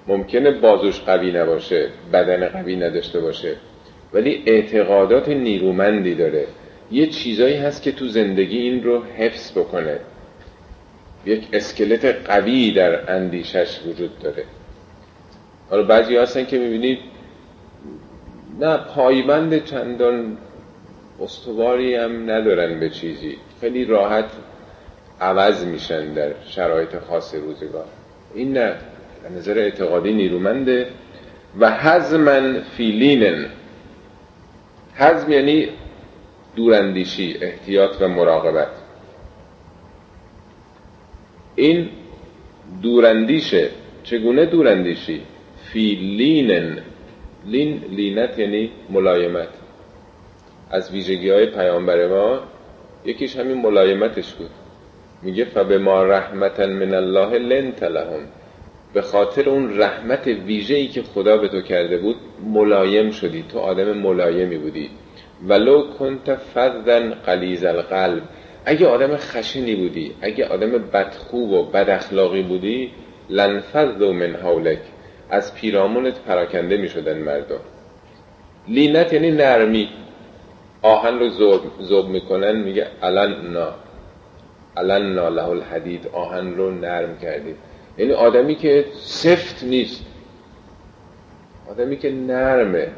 A: ممکنه بازوش قوی نباشه بدن قوی نداشته باشه ولی اعتقادات نیرومندی داره. یه چیزایی هست که تو زندگی این رو حفظ بکنه. یک اسکلت قوی در اندیشش وجود داره. حالا بعضی هستن که می‌بینید نه پایبند چندان استواری هم ندارن به چیزی. خیلی راحت عوض میشن در شرایط خاص روزگار. این نه نظر اعتقادی نیرومنده و حزمن فیلینن. حزم یعنی دوراندیشی احتیاط و مراقبت. این دوراندیشه. چگونه دوراندیشی؟ فی لین. لین لینت یعنی ملایمت. از ویژگی های پیامبر ما یکیش همین ملایمتش بود. میگه فبما رحمة من الله لنت لهم. به خاطر اون رحمت ویژه‌ای که خدا به تو کرده بود ملایم شدی. تو آدم ملایمی بودی. ولو کنت فظا غلیظ القلب. اگه آدم خشنی بودی اگه آدم بدخوب و بد اخلاقی بودی لنفذ من حولک. از پیرامونت پراکنده می شدن مردم لینت یعنی نرمی. آهن رو زوب می‌کنن میگه الان نا. الان نا له الحدید. آهن رو نرم کردید یعنی آدمی که سفت نیست. آدمی که نرمه.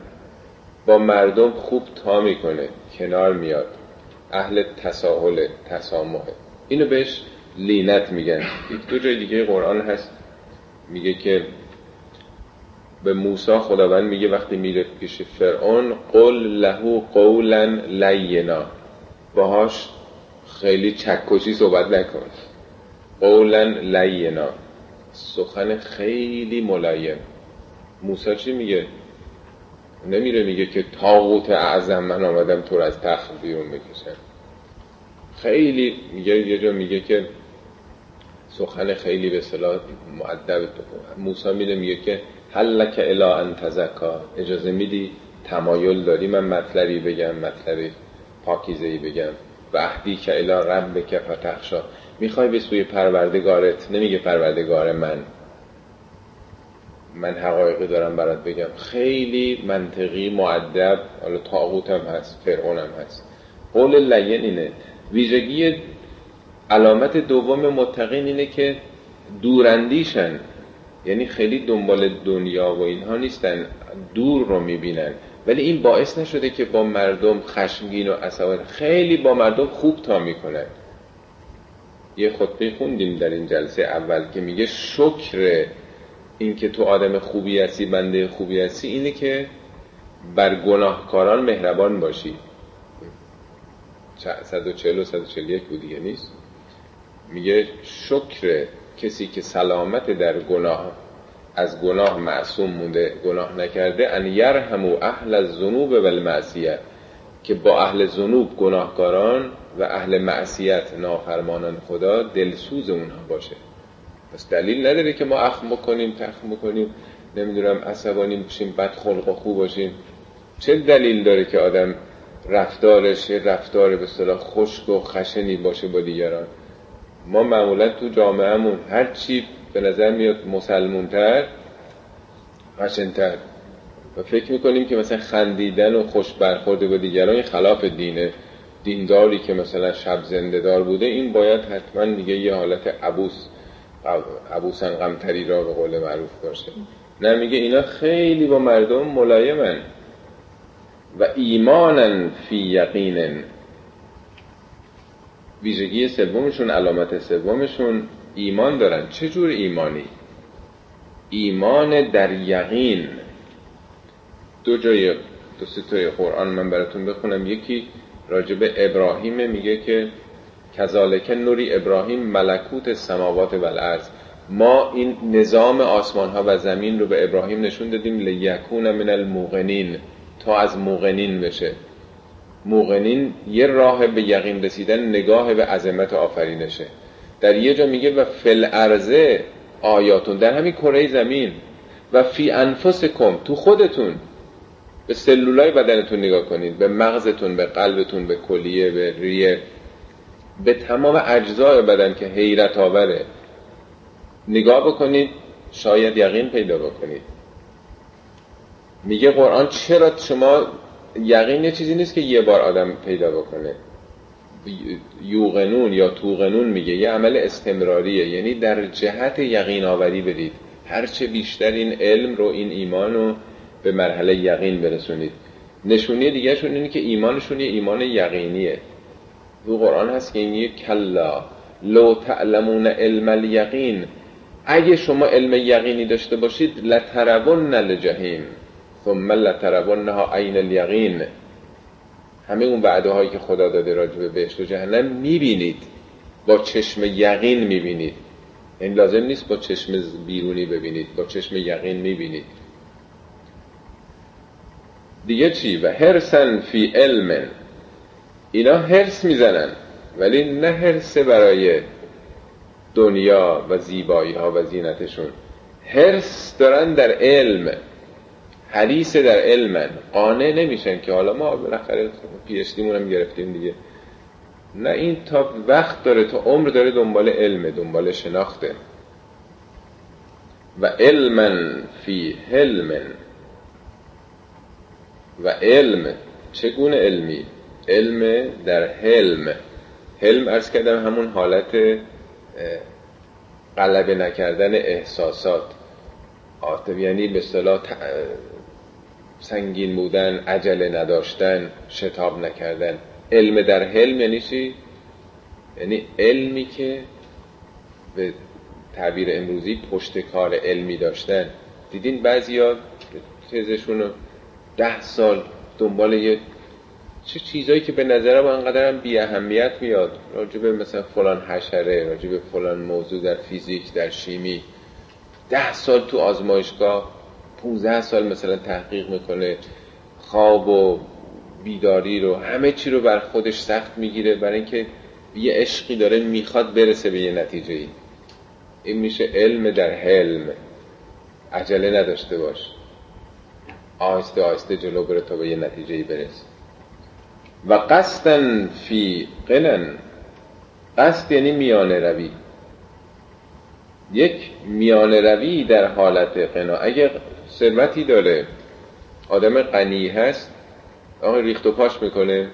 A: با مردم خوب تا می‌کنه. کنار میاد. اهل تساهل تسامحه اینو بهش لینت میگن. دو جای دیگه قرآن هست. میگه که به موسی خداوند میگه وقتی میره پیش فرعون قل له قولا لینا. باهاش خیلی چکشی صحبت نکن. قولا لینا. سخن خیلی ملایم. موسی چی میگه؟ نمیره میگه که تاغوت اعظم من آمدم تو از تخت بیرون بکشم. خیلی میگه یه جا میگه که سخن خیلی به صلاح معدب موسی میره میگه که حلک الا ان تزکا. اجازه میدی تمایل داری من مطلبی بگم مطلبی پاکیزهی بگم؟ وحدی که الا رب که فتخشا. می‌خوای به سوی پروردگارت؟ نمیگه پروردگار من. من حقایقی دارم برات بگم. خیلی منطقی معدب حالا تاغوت هم هست فرعون هم هست. قول لین اینه. ویژگی علامت دوم متقین اینه که دوراندیشن. یعنی خیلی دنبال دنیا و اینها نیستن دور رو می‌بینن. ولی این باعث نشده که با مردم خشمگین و عصبانی خیلی با مردم خوب تا می‌کنن. یه خطبه خوندیم در این جلسه اول که میگه شکر اینکه تو آدم خوبی هستی بنده خوبی هستی اینه که بر گناهکاران مهربان باشی. 140 و 141 بود نیست؟ میگه شکر کسی که سلامت در گناه از گناه معصوم مونده گناه نکرده ان یرحمو اهل الذنوب و المعصیه که با اهل ذنوب گناهکاران و اهل معصیت نافرمانان خدا دلسوز اونها باشه. پس دلیل نداره که ما اخم بکنیم تخم بکنیم نمی‌دونم عصبانی بشیم بد خلق و خوب باشیم. چه دلیل داره که آدم رفتارش رفتار به صلاح خشک و خشنی باشه با دیگران؟ ما معمولا تو جامعهمون هر چی به نظر میاد مسلمونتر خشنتر. و فکر می‌کنیم که مثلا خندیدن و خوش برخورده با دیگران این خلاف دینه. دینداری که مثلا شب زنده دار بوده این باید حتما دیگه یه حالت عبوس عبوسن غمتری را به قول معروف باشه. نه میگه اینا خیلی با مردم ملایمن. و ایمانن فی یقینن. ویژگی سومشون علامت سومشون ایمان دارن. چه جور ایمانی؟ ایمان در یقین. دو جای دو ستای قرآن من براتون بخونم. یکی راجب ابراهیم میگه که کذالک نوری ابراهیم ملکوت سماوات و الارض ما این نظام آسمان ها و زمین رو به ابراهیم نشون دادیم لیکون من الموقنین تا از موقنین بشه. موقنین یه راه به یقین رسیدن نگاه به عظمت آفرینشه. در یه جا میگه و فل ارزه آیاتون. در همین کره زمین. و فی انفسکم تو خودتون. به سلولای بدنتون نگاه کنید. به مغزتون به قلبتون به کلیه به ریه. به تمام اجزای بدن که حیرت آوره. نگاه بکنید. شاید یقین پیدا بکنید. میگه قرآن چرا شما یقین یه چیزی نیست که یه بار آدم پیدا بکنه. یوغنون یا توغنون میگه یه عمل استمراریه. یعنی در جهت یقین آوری برید. هرچه بیشتر این علم رو این ایمان رو به مرحله یقین برسونید. نشونی دیگه شون اینه که ایمانشون یه ایمان یقینیه. تو قرآن هست که این کلا. لو تعلمون علم الیقین. اگه شما علم یقینی داشته باشید لترون لجهیم. ثم لترونها عین الیقین. همه اون وعده هایی که خدا داده راجع به بهشت و جهنم می‌بینید. با چشم یقین می‌بینید. این لازم نیست با چشم بیرونی ببینید با چشم یقین می‌بینید. دیگه چی؟ و هرسن فی علم. اینا هرس می‌زنن ولی نه هرس برای دنیا و زیبایی ها و زینتشون. هرس دارن در علم. حریص در علمن قانع نمیشن که حالا ما بالاخره پیشتیمون هم گرفتیم دیگه. نه این تا وقت داره تا عمر داره دنبال علمه دنبال شناخته. و علمن فی حلمن. و علم چگونه علمی؟ علم در حلم. حلم ارز کردم همون حالت غلبه نکردن احساسات. آتب یعنی به صلاح سنگین بودن عجله نداشتن شتاب نکردن. علم در حلم یعنی چی؟ یعنی علمی که به تعبیر امروزی پشت کار علمی داشتن. دیدین بعضی ها تیزشون ده سال دنبال یه چه چیزایی که به نظرم انقدر هم بی اهمیت میاد. راجب مثلا فلان حشره راجب فلان موضوع در فیزیک در شیمی. ده سال تو آزمایشگاه 15 سال مثلا تحقیق می‌کنه خواب و بیداری رو همه چی رو بر خودش سخت می‌گیره برای اینکه یه عشقی داره می‌خواد برسه به یه نتیجه ای این میشه علم در حلم. عجله نداشته باش. آهسته آهسته جلو بره تا به یه نتیجه ای برسه و قصدن فی قنن قصد یعنی میانه روی. یک میانه روی در حالت قنا. اگه ثروتی داره. آدم غنی هست آقا ریخت و پاش می‌کنه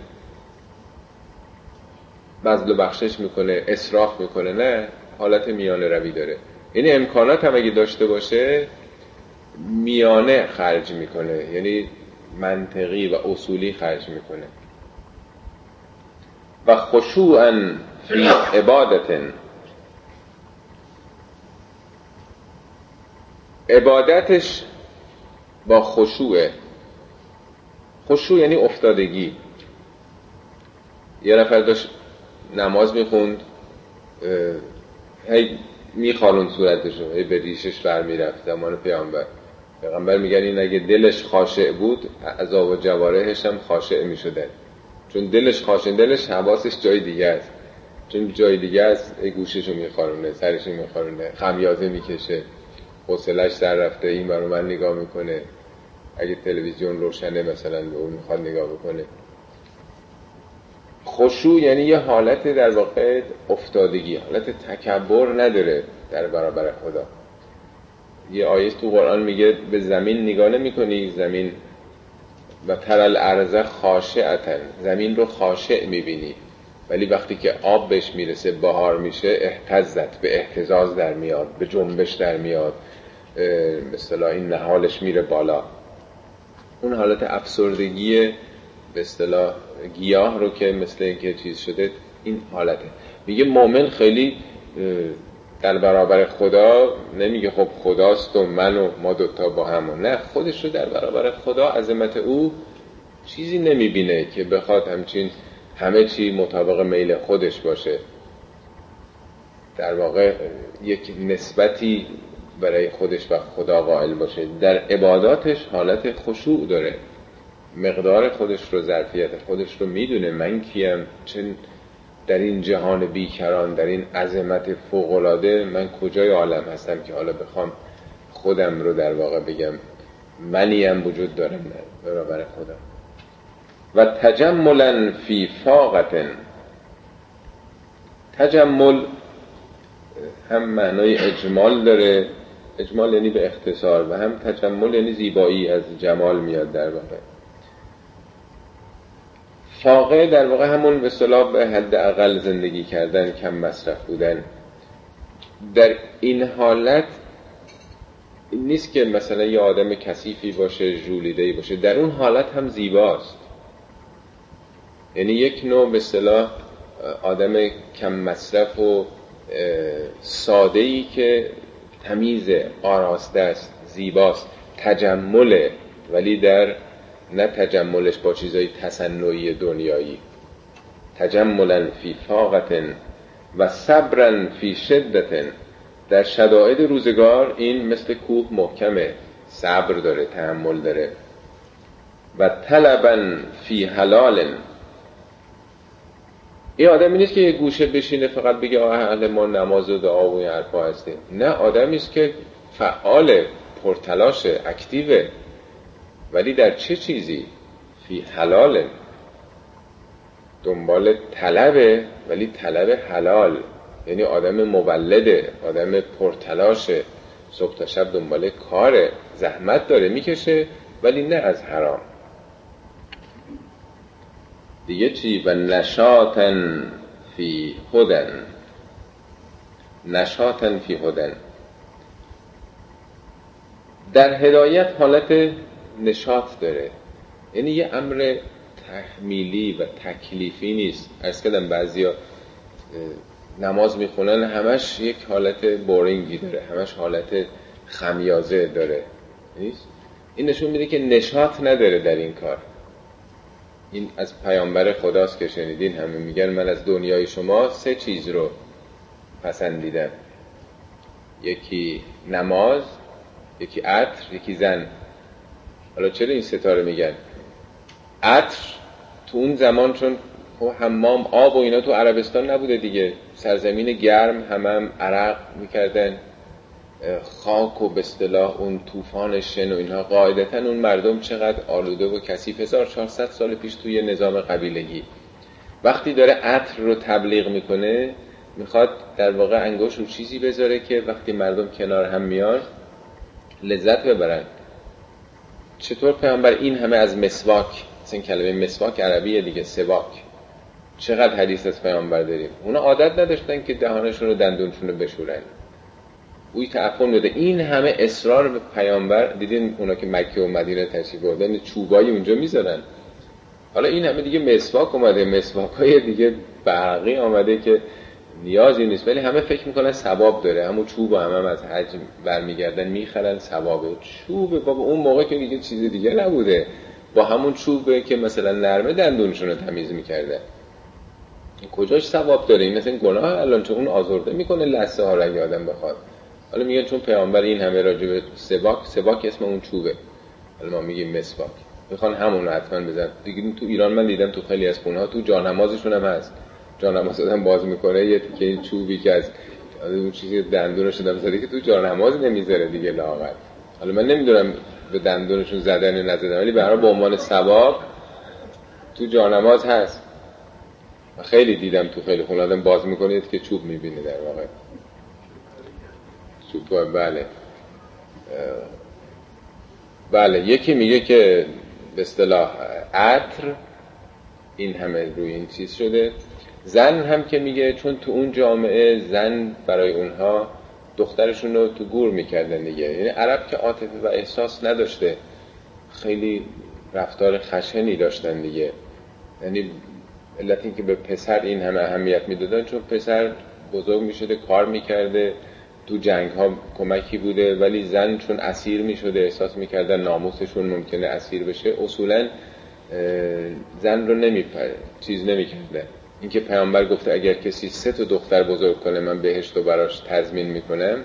A: بذل و بخشش می‌کنه اصراف می‌کنه نه حالت میانه روی داره. این امکانات هم اگه داشته باشه میانه خرج می‌کنه یعنی منطقی و اصولی خرج می‌کنه. و خشوعا فی عبادت عبادتش با خشوعه خشوع یعنی افتادگی. یه نفر داشت نماز می‌خوند هی میخوالون صورتشو هی به ریشش بر می‌رفت زمان پیامبر. پیغمبر میگن این اگه دلش خاشع بود عذاب و جوارحش هم خاشع می‌شدن چون دلش خاشع دلش حواسش جای دیگه است. چون جای دیگه است گوششو میخارونه سرشو میخارونه خمیازه می‌کشه حوصلش سر رفته این برو من نگاه می‌کنه. اگه تلویزیون روشنه مثلا به اون می‌خواد نگاه بکنه. خشوع یعنی یه حالت در واقع افتادگی حالت تکبر نداره در برابر خدا. یه آیه تو قرآن میگه به زمین نگاه نمی‌کنی زمین و ترل ارزه خاشعتن زمین رو خاشع می‌بینی. ولی وقتی که آب بهش می‌رسه بهار میشه احتزت به احتزاز در میاد به جنبش در میاد مثلا این نهالش میره بالا. اون حالت افسردگی به اصطلاح گیاه رو که مثل اینکه چیز شده این حالته. میگه مؤمن خیلی در برابر خدا نمیگه خب خداست و من و ما دوتا با هم نه خودش رو در برابر خدا عظمت او چیزی نمی‌بینه که بخواد همچین همه چی مطابق میل خودش باشه. در واقع یک نسبتی برای خودش و خدا قائل باشه. در عباداتش حالت خشوع داره. مقدار خودش رو ظرفیت خودش رو می‌دونه. من کیم؟ چه در این جهان بیکران در این عظمت فوقلاده من کجای عالم هستم که حالا بخوام خودم رو در واقع بگم؟ منیم وجود دارم برابر خودم. و تجملا فی فاقتن. تجمل هم معنای اجمال داره. اجمال یعنی به اختصار و هم تجمل یعنی زیبایی از جمال میاد در واقع. فاقه در واقع همون به صلاح به حد اقل زندگی کردن کم مصرف بودن. در این حالت نیست که مثلا یه آدم کثیفی باشه جولیده باشه. در اون حالت هم زیباست. یعنی یک نوع به صلاح آدم کم مصرف و ساده ای که تمیز آراسته است زیباست تجمله ولی در نه تجملش با چیزای تصنعی دنیایی. تجملا فی فاقت و صبرا فی شدت در شدائد روزگار این مثل کوه محکمه صبر داره تحمل داره. و طلبا فی حلال این آدمی نیست که یه گوشه بشینه فقط بگه اهل ما نماز و دعا و این حرفا هسته نه آدمی است که فعال پرتلاشه اکتیوه ولی در چه چیزی؟ فی حلال. دنبال طلبه ولی طلب حلال. یعنی آدم مولده آدم پرتلاشه صبح تا شب دنبال کاره زحمت داره می‌کشه ولی نه از حرام. دیگه چی؟ و نشاتن فی خودن نشاتن فی خودن در هدایت حالت نشاط داره. یعنی یه امر تحمیلی و تکلیفی نیست. از کدم بعضی نماز می‌خونن همش یک حالت بورینگی داره. همش حالت خمیازه داره. نیست؟ این نشون میده که نشاط نداره در این کار. این از پیامبر خداست که شنیدین همه میگن من از دنیای شما سه چیز رو پسندیدم. یکی نماز یکی عطر یکی زن. حالا چرا این ستاره میگن؟ عطر تو اون زمان چون حمام آب و اینا تو عربستان نبوده دیگه. سرزمین گرم همم هم عرق می‌کردن. خاک و به اصطلاح اون طوفان شن و اینها. قاعدتا اون مردم چقدر آلوده و کثیف. 1400 سال پیش توی نظام قبیلگی. وقتی داره عطر رو تبلیغ می‌کنه می‌خواد در واقع انگوش رو چیزی بذاره که وقتی مردم کنار هم میان لذت ببرن. چطور پیامبر این همه از مسواک این کلمه مسواک عربیه دیگه سواک. چقدر حدیث از پیامبر داریم؟ اونا عادت نداشتن که دهانشون رو دندونشون رو بشورن. اوی تعفن بده این همه اصرار به پیامبر دیدین اونا که مکه و مدینه تشریف بردن چوبایی اونجا می‌ذارن حالا این همه دیگه مسواک اومده مسواک های دیگه برقی آمده که نیازی نیست. ولی همه فکر می‌کنن ثواب داره. همون چوب و همه هم از حج برمیگردن می‌خرن ثوابه چوب بابا اون موقع که دیگه چیز دیگه نبوده. با همون چوبه که مثلا نرمه دندونشون رو تمیز می‌کرده. کجاش ثواب داره؟ این مثلا گناه الان چون اون آزرده می‌کنه لسه ها رو آدم بخواد. حالا میگن چون پیامبر این همه راجع به سباک سباک اسم اون چوبه. حالا ما میگیم مسواک می‌خوان همون رو حتما بزن دیگه تو ایران من دیدم تو خیلی از خونه ها تو جانمازشون هم هست. جانماز آدم باز می‌کنه یه تیکه چوبی که از اون چیزی دندونش شدم زده که تو جانماز نمی‌ذاره دیگه لاغر حالا من نمی‌دونم به دندونشون زدن نزدن ولی برای به عنوان ثواب تو جانماز هست. خیلی دیدم تو خیلی خونه آدم باز می‌کنه که چوب می‌بینه در واقع. چوب بله. بله یکی میگه که به اصطلاح عطر این همه روی این چیز شده. زن هم که میگه چون تو اون جامعه زن برای اونها دخترشون رو تو گور می‌کردن دیگه. یعنی عرب که عاطفه و احساس نداشته خیلی رفتار خشنی داشتن دیگه. یعنی علت این که به پسر این همه اهمیت می‌دادن چون پسر بزرگ می‌شده کار می‌کرده. تو جنگ ها کمکی بوده ولی زن چون اسیر می‌شده احساس می‌کردن ناموسشون ممکنه اسیر بشه. اصولا زن رو نمیپره چیز نمی‌کرده. اینکه پیامبر گفته اگر کسی سه تا دختر بزرگ کنه من بهشت رو براش تضمین می‌کنم.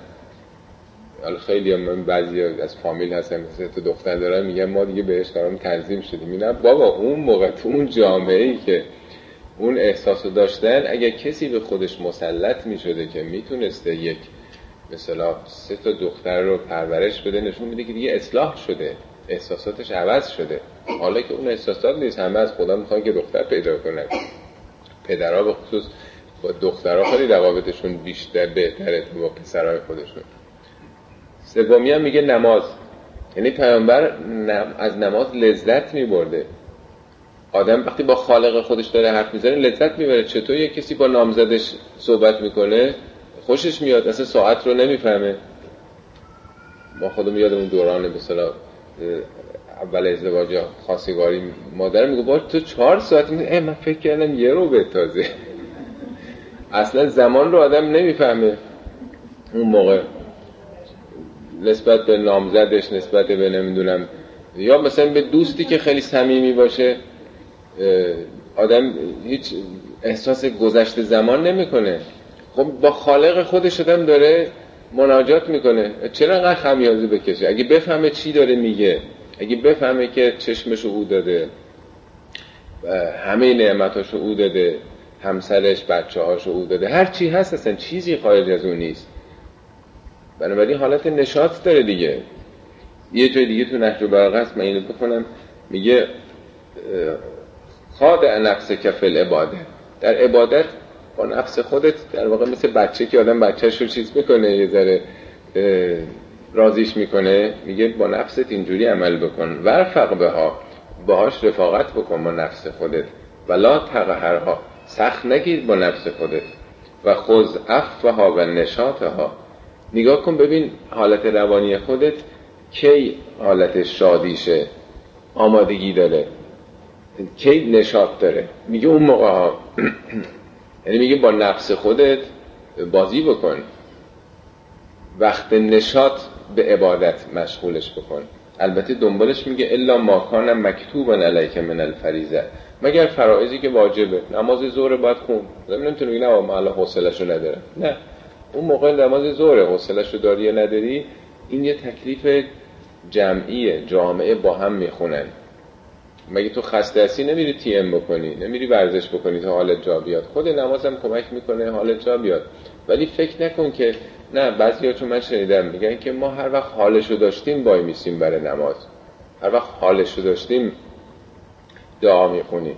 A: حالا خیلی من بعضی از فامیل هستن سه تا دختر دارن میگن ما دیگه بهش برام تنظیم شدیم. اینا بابا اون موقع تو اون جامعه ای که اون احساس داشتن اگر کسی به خودش مسلط می‌شده که می‌تونسته یک مثلا سه تا دختر رو پرورش بده نشون میده که دیگه اصلاح شده احساساتش عوض شده. حالا که اون احساسات نیست همه از خدا می‌خوان که دختر پیدا کنن. پدرها به خصوص با دخترها خیلی روابطشون بیشتر بهتره با پسرهای خودشون. سومی هم میگه نماز. یعنی پیامبر از نماز لذت میبرده. آدم وقتی با خالق خودش داره حرف می‌زنه لذت می‌بره. چطور یه کسی با نامزدش صحبت می‌کنه خوشش میاد اصلا ساعت رو نمی‌فهمه. ما خودم یادمون دوران مثلا اول ازدواج یا خواستگاری مادر میگه باید تو چهار ساعت میگه من فکر کردم یه رو به تازه اصلا زمان رو آدم نمی‌فهمه. اون موقع نسبت به نامزدش نسبت به نمی‌دونم یا مثلا به دوستی که خیلی صمیمی باشه آدم هیچ احساس گذشته زمان نمی‌کنه. خب با خالق خودش آدم داره مناجات می‌کنه. چرا انقدر خمیازی بکشه؟ اگه بفهمه چی داره میگه اگه بفهمه که چشمشو او داده همه نعمتاشو او داده همسرش بچه هاشو او داده هر چی هست اصلا چیزی خارج از اون نیست. بنابراین حالت نشاط داره دیگه. یه جای دیگه تو نهج برقص من اینو بکنم میگه خاد نفس کفل عباده در عبادت با نفس خودت در واقع مثل بچه که آدم بچهش رو چیز می‌کنه یه ذره رازیش می‌کنه میگه با نفست اینجوری عمل بکن. ورفق به ها باهاش رفاقت بکن با نفس خودت. ولا تقهرها سخت نگیر با نفس خودت. و خوز افوها و نشاطها. نگاه کن ببین حالت روانی خودت کی حالت شادیشه آمادگی داره. کی نشاط داره. میگه اون موقع ها یعنی میگه با نفس خودت بازی بکن. وقت نشاط به عبادت مشغولش بکن. البته دنبالش میگه الا ماکان مکتوبا علیک من الفریزه مگر فرائضی که واجبه. نماز ظهر باید خون. نمی‌تونه بگی نه الان حوصله‌شو نداره نه. اون موقع نماز ظهر حوصله‌شو داری یا نداری این یه تکلیف جمعیه جامعه با هم می‌خونن. مگه تو خسته هستی نمیری تی ام بکنی؟ نمیری ورزش بکنی تا حالت جا بیاد؟ خود نمازم کمک می‌کنه حالت جا بیاد. ولی فکر نکن که نه بعضی چون من شنیدم میگن که ما هر وقت حالشو داشتیم بای میسیم برای نماز. هر وقت حالشو داشتیم دعا می‌خونیم.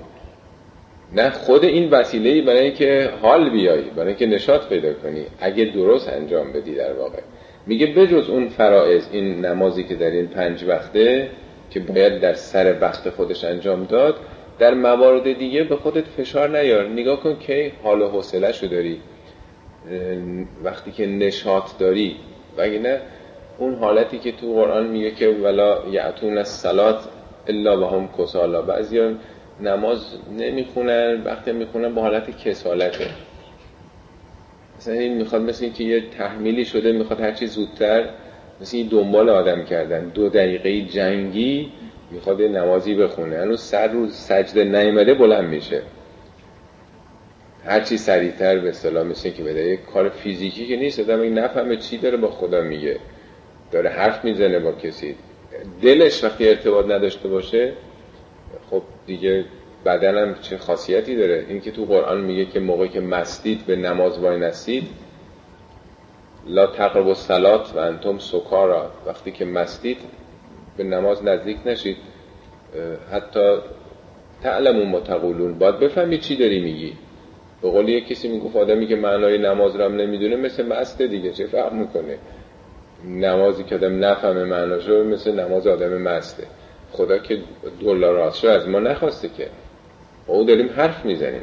A: نه خود این وسیله برای اینکه حال بیایی برای اینکه نشاط پیدا کنی اگه درست انجام بدی در واقع. میگه بجز اون فرائض این نمازی که در این پنج وقته که باید در سر وقت خودش انجام داد در موارد دیگه به خودت فشار نیار. نگاه کن که حال و حوصله شو داری وقتی که نشاط داری. و نه؟ اون حالتی که تو قرآن میگه که ولا یعتون از سلات الا و هم کسالا. بعضی نماز نمی‌خونن وقتی می‌خونن با حالت کسالته. مثلا این می‌خواد مثل اینکه یه تحمیلی شده می‌خواد هرچی زودتر مثل این دنبال آدم کردن. دو دقیقه جنگی می‌خواد نمازی بخونه. هنوز سر رو سجده نیمده بلند میشه. هرچی سریعتر به اصطلاح مثل که بده. یک کار فیزیکی که نیست. آدم این نفهمه چی داره با خدا میگه. داره حرف می‌زنه با کسی. دلش وقتی ارتباط نداشته باشه خب دیگه بدنم چه خاصیتی داره؟ این که تو قرآن میگه که موقعی که مستید به نماز وای نستید لا تقرب الصلات و انتم سکارا. وقتی که مستید به نماز نزدیک نشید. حتی تعلمون متقولون. باید بفهمی چی داری میگی. به قول یک کسی می‌گفت آدمی که معنای نماز رو هم نمی‌دونه مثل مسته دیگه. چه فرق می‌کنه؟ نمازی که آدم نفهمه معناشو مثل نماز آدم مسته. خدا که دلار از ما نخواسته که. او داریم حرف می‌زنیم.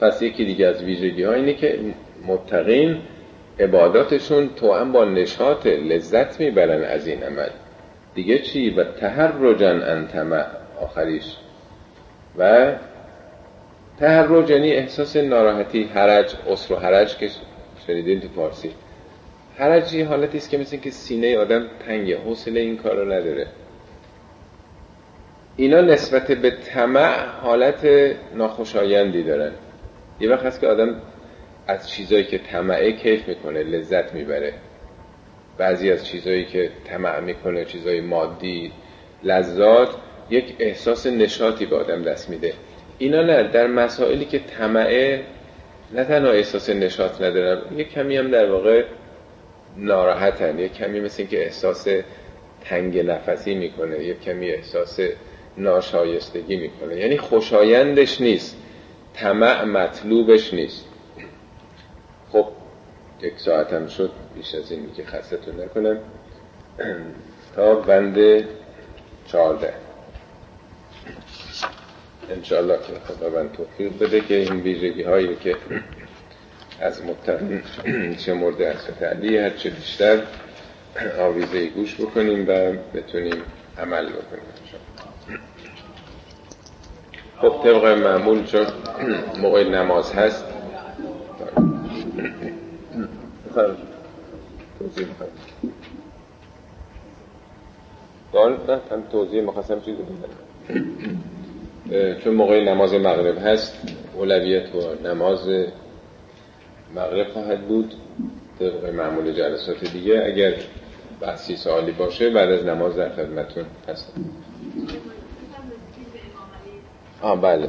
A: پس یکی دیگه از ویژگی ها اینه که متقین عباداتشون تو هم با نشاط لذت می‌برن از این عمل. دیگه چی؟ و تهرجن انتمع آخریش. و تهرج یعنی احساس ناراحتی حرج اصر و حرج که شنیدین تو فارسی. حرج یه حالتی است که مثل که سینه آدم تنگه حوصله این کار رو نداره. اینا نسبت به طمع حالت ناخوشایندی دارن. یه وقت هست که آدم از چیزایی که طمعه کیف می‌کنه لذت می‌بره. بعضی از چیزایی که طمع می‌کنه چیزای مادی لذات یک احساس نشاطی به آدم دست میده. اینا نه در مسائلی که طمعه نه تنها احساس نشاط ندارن یک کمی هم در واقع ناراحتن. یک کمی مثل که احساس تنگ نفسی می‌کنه یک کمی احساس ناشایستگی می‌کنه. یعنی خوشایندش نیست طمع مطلوبش نیست. خب یک ساعتم شد بیش از این که خستتون نکنم. تا بند چارده انشاءالله که خداوند توفیق بده که این ویژگی هایی که از متقین چه مورد از تعلی هر چه بیشتر آویزه گوش بکنیم و بتونیم عمل بکنیم خب طبق معمول چون موقع نماز هست توضیح هم توضیح مخواستم چیزی بدم چون موقع نماز مغرب هست اولویت و نماز مغرب خواهد بود طبق معمول جلسات دیگه. اگر بحثی سوالی باشه بعد از نماز در خدمتون هستم. آه بله.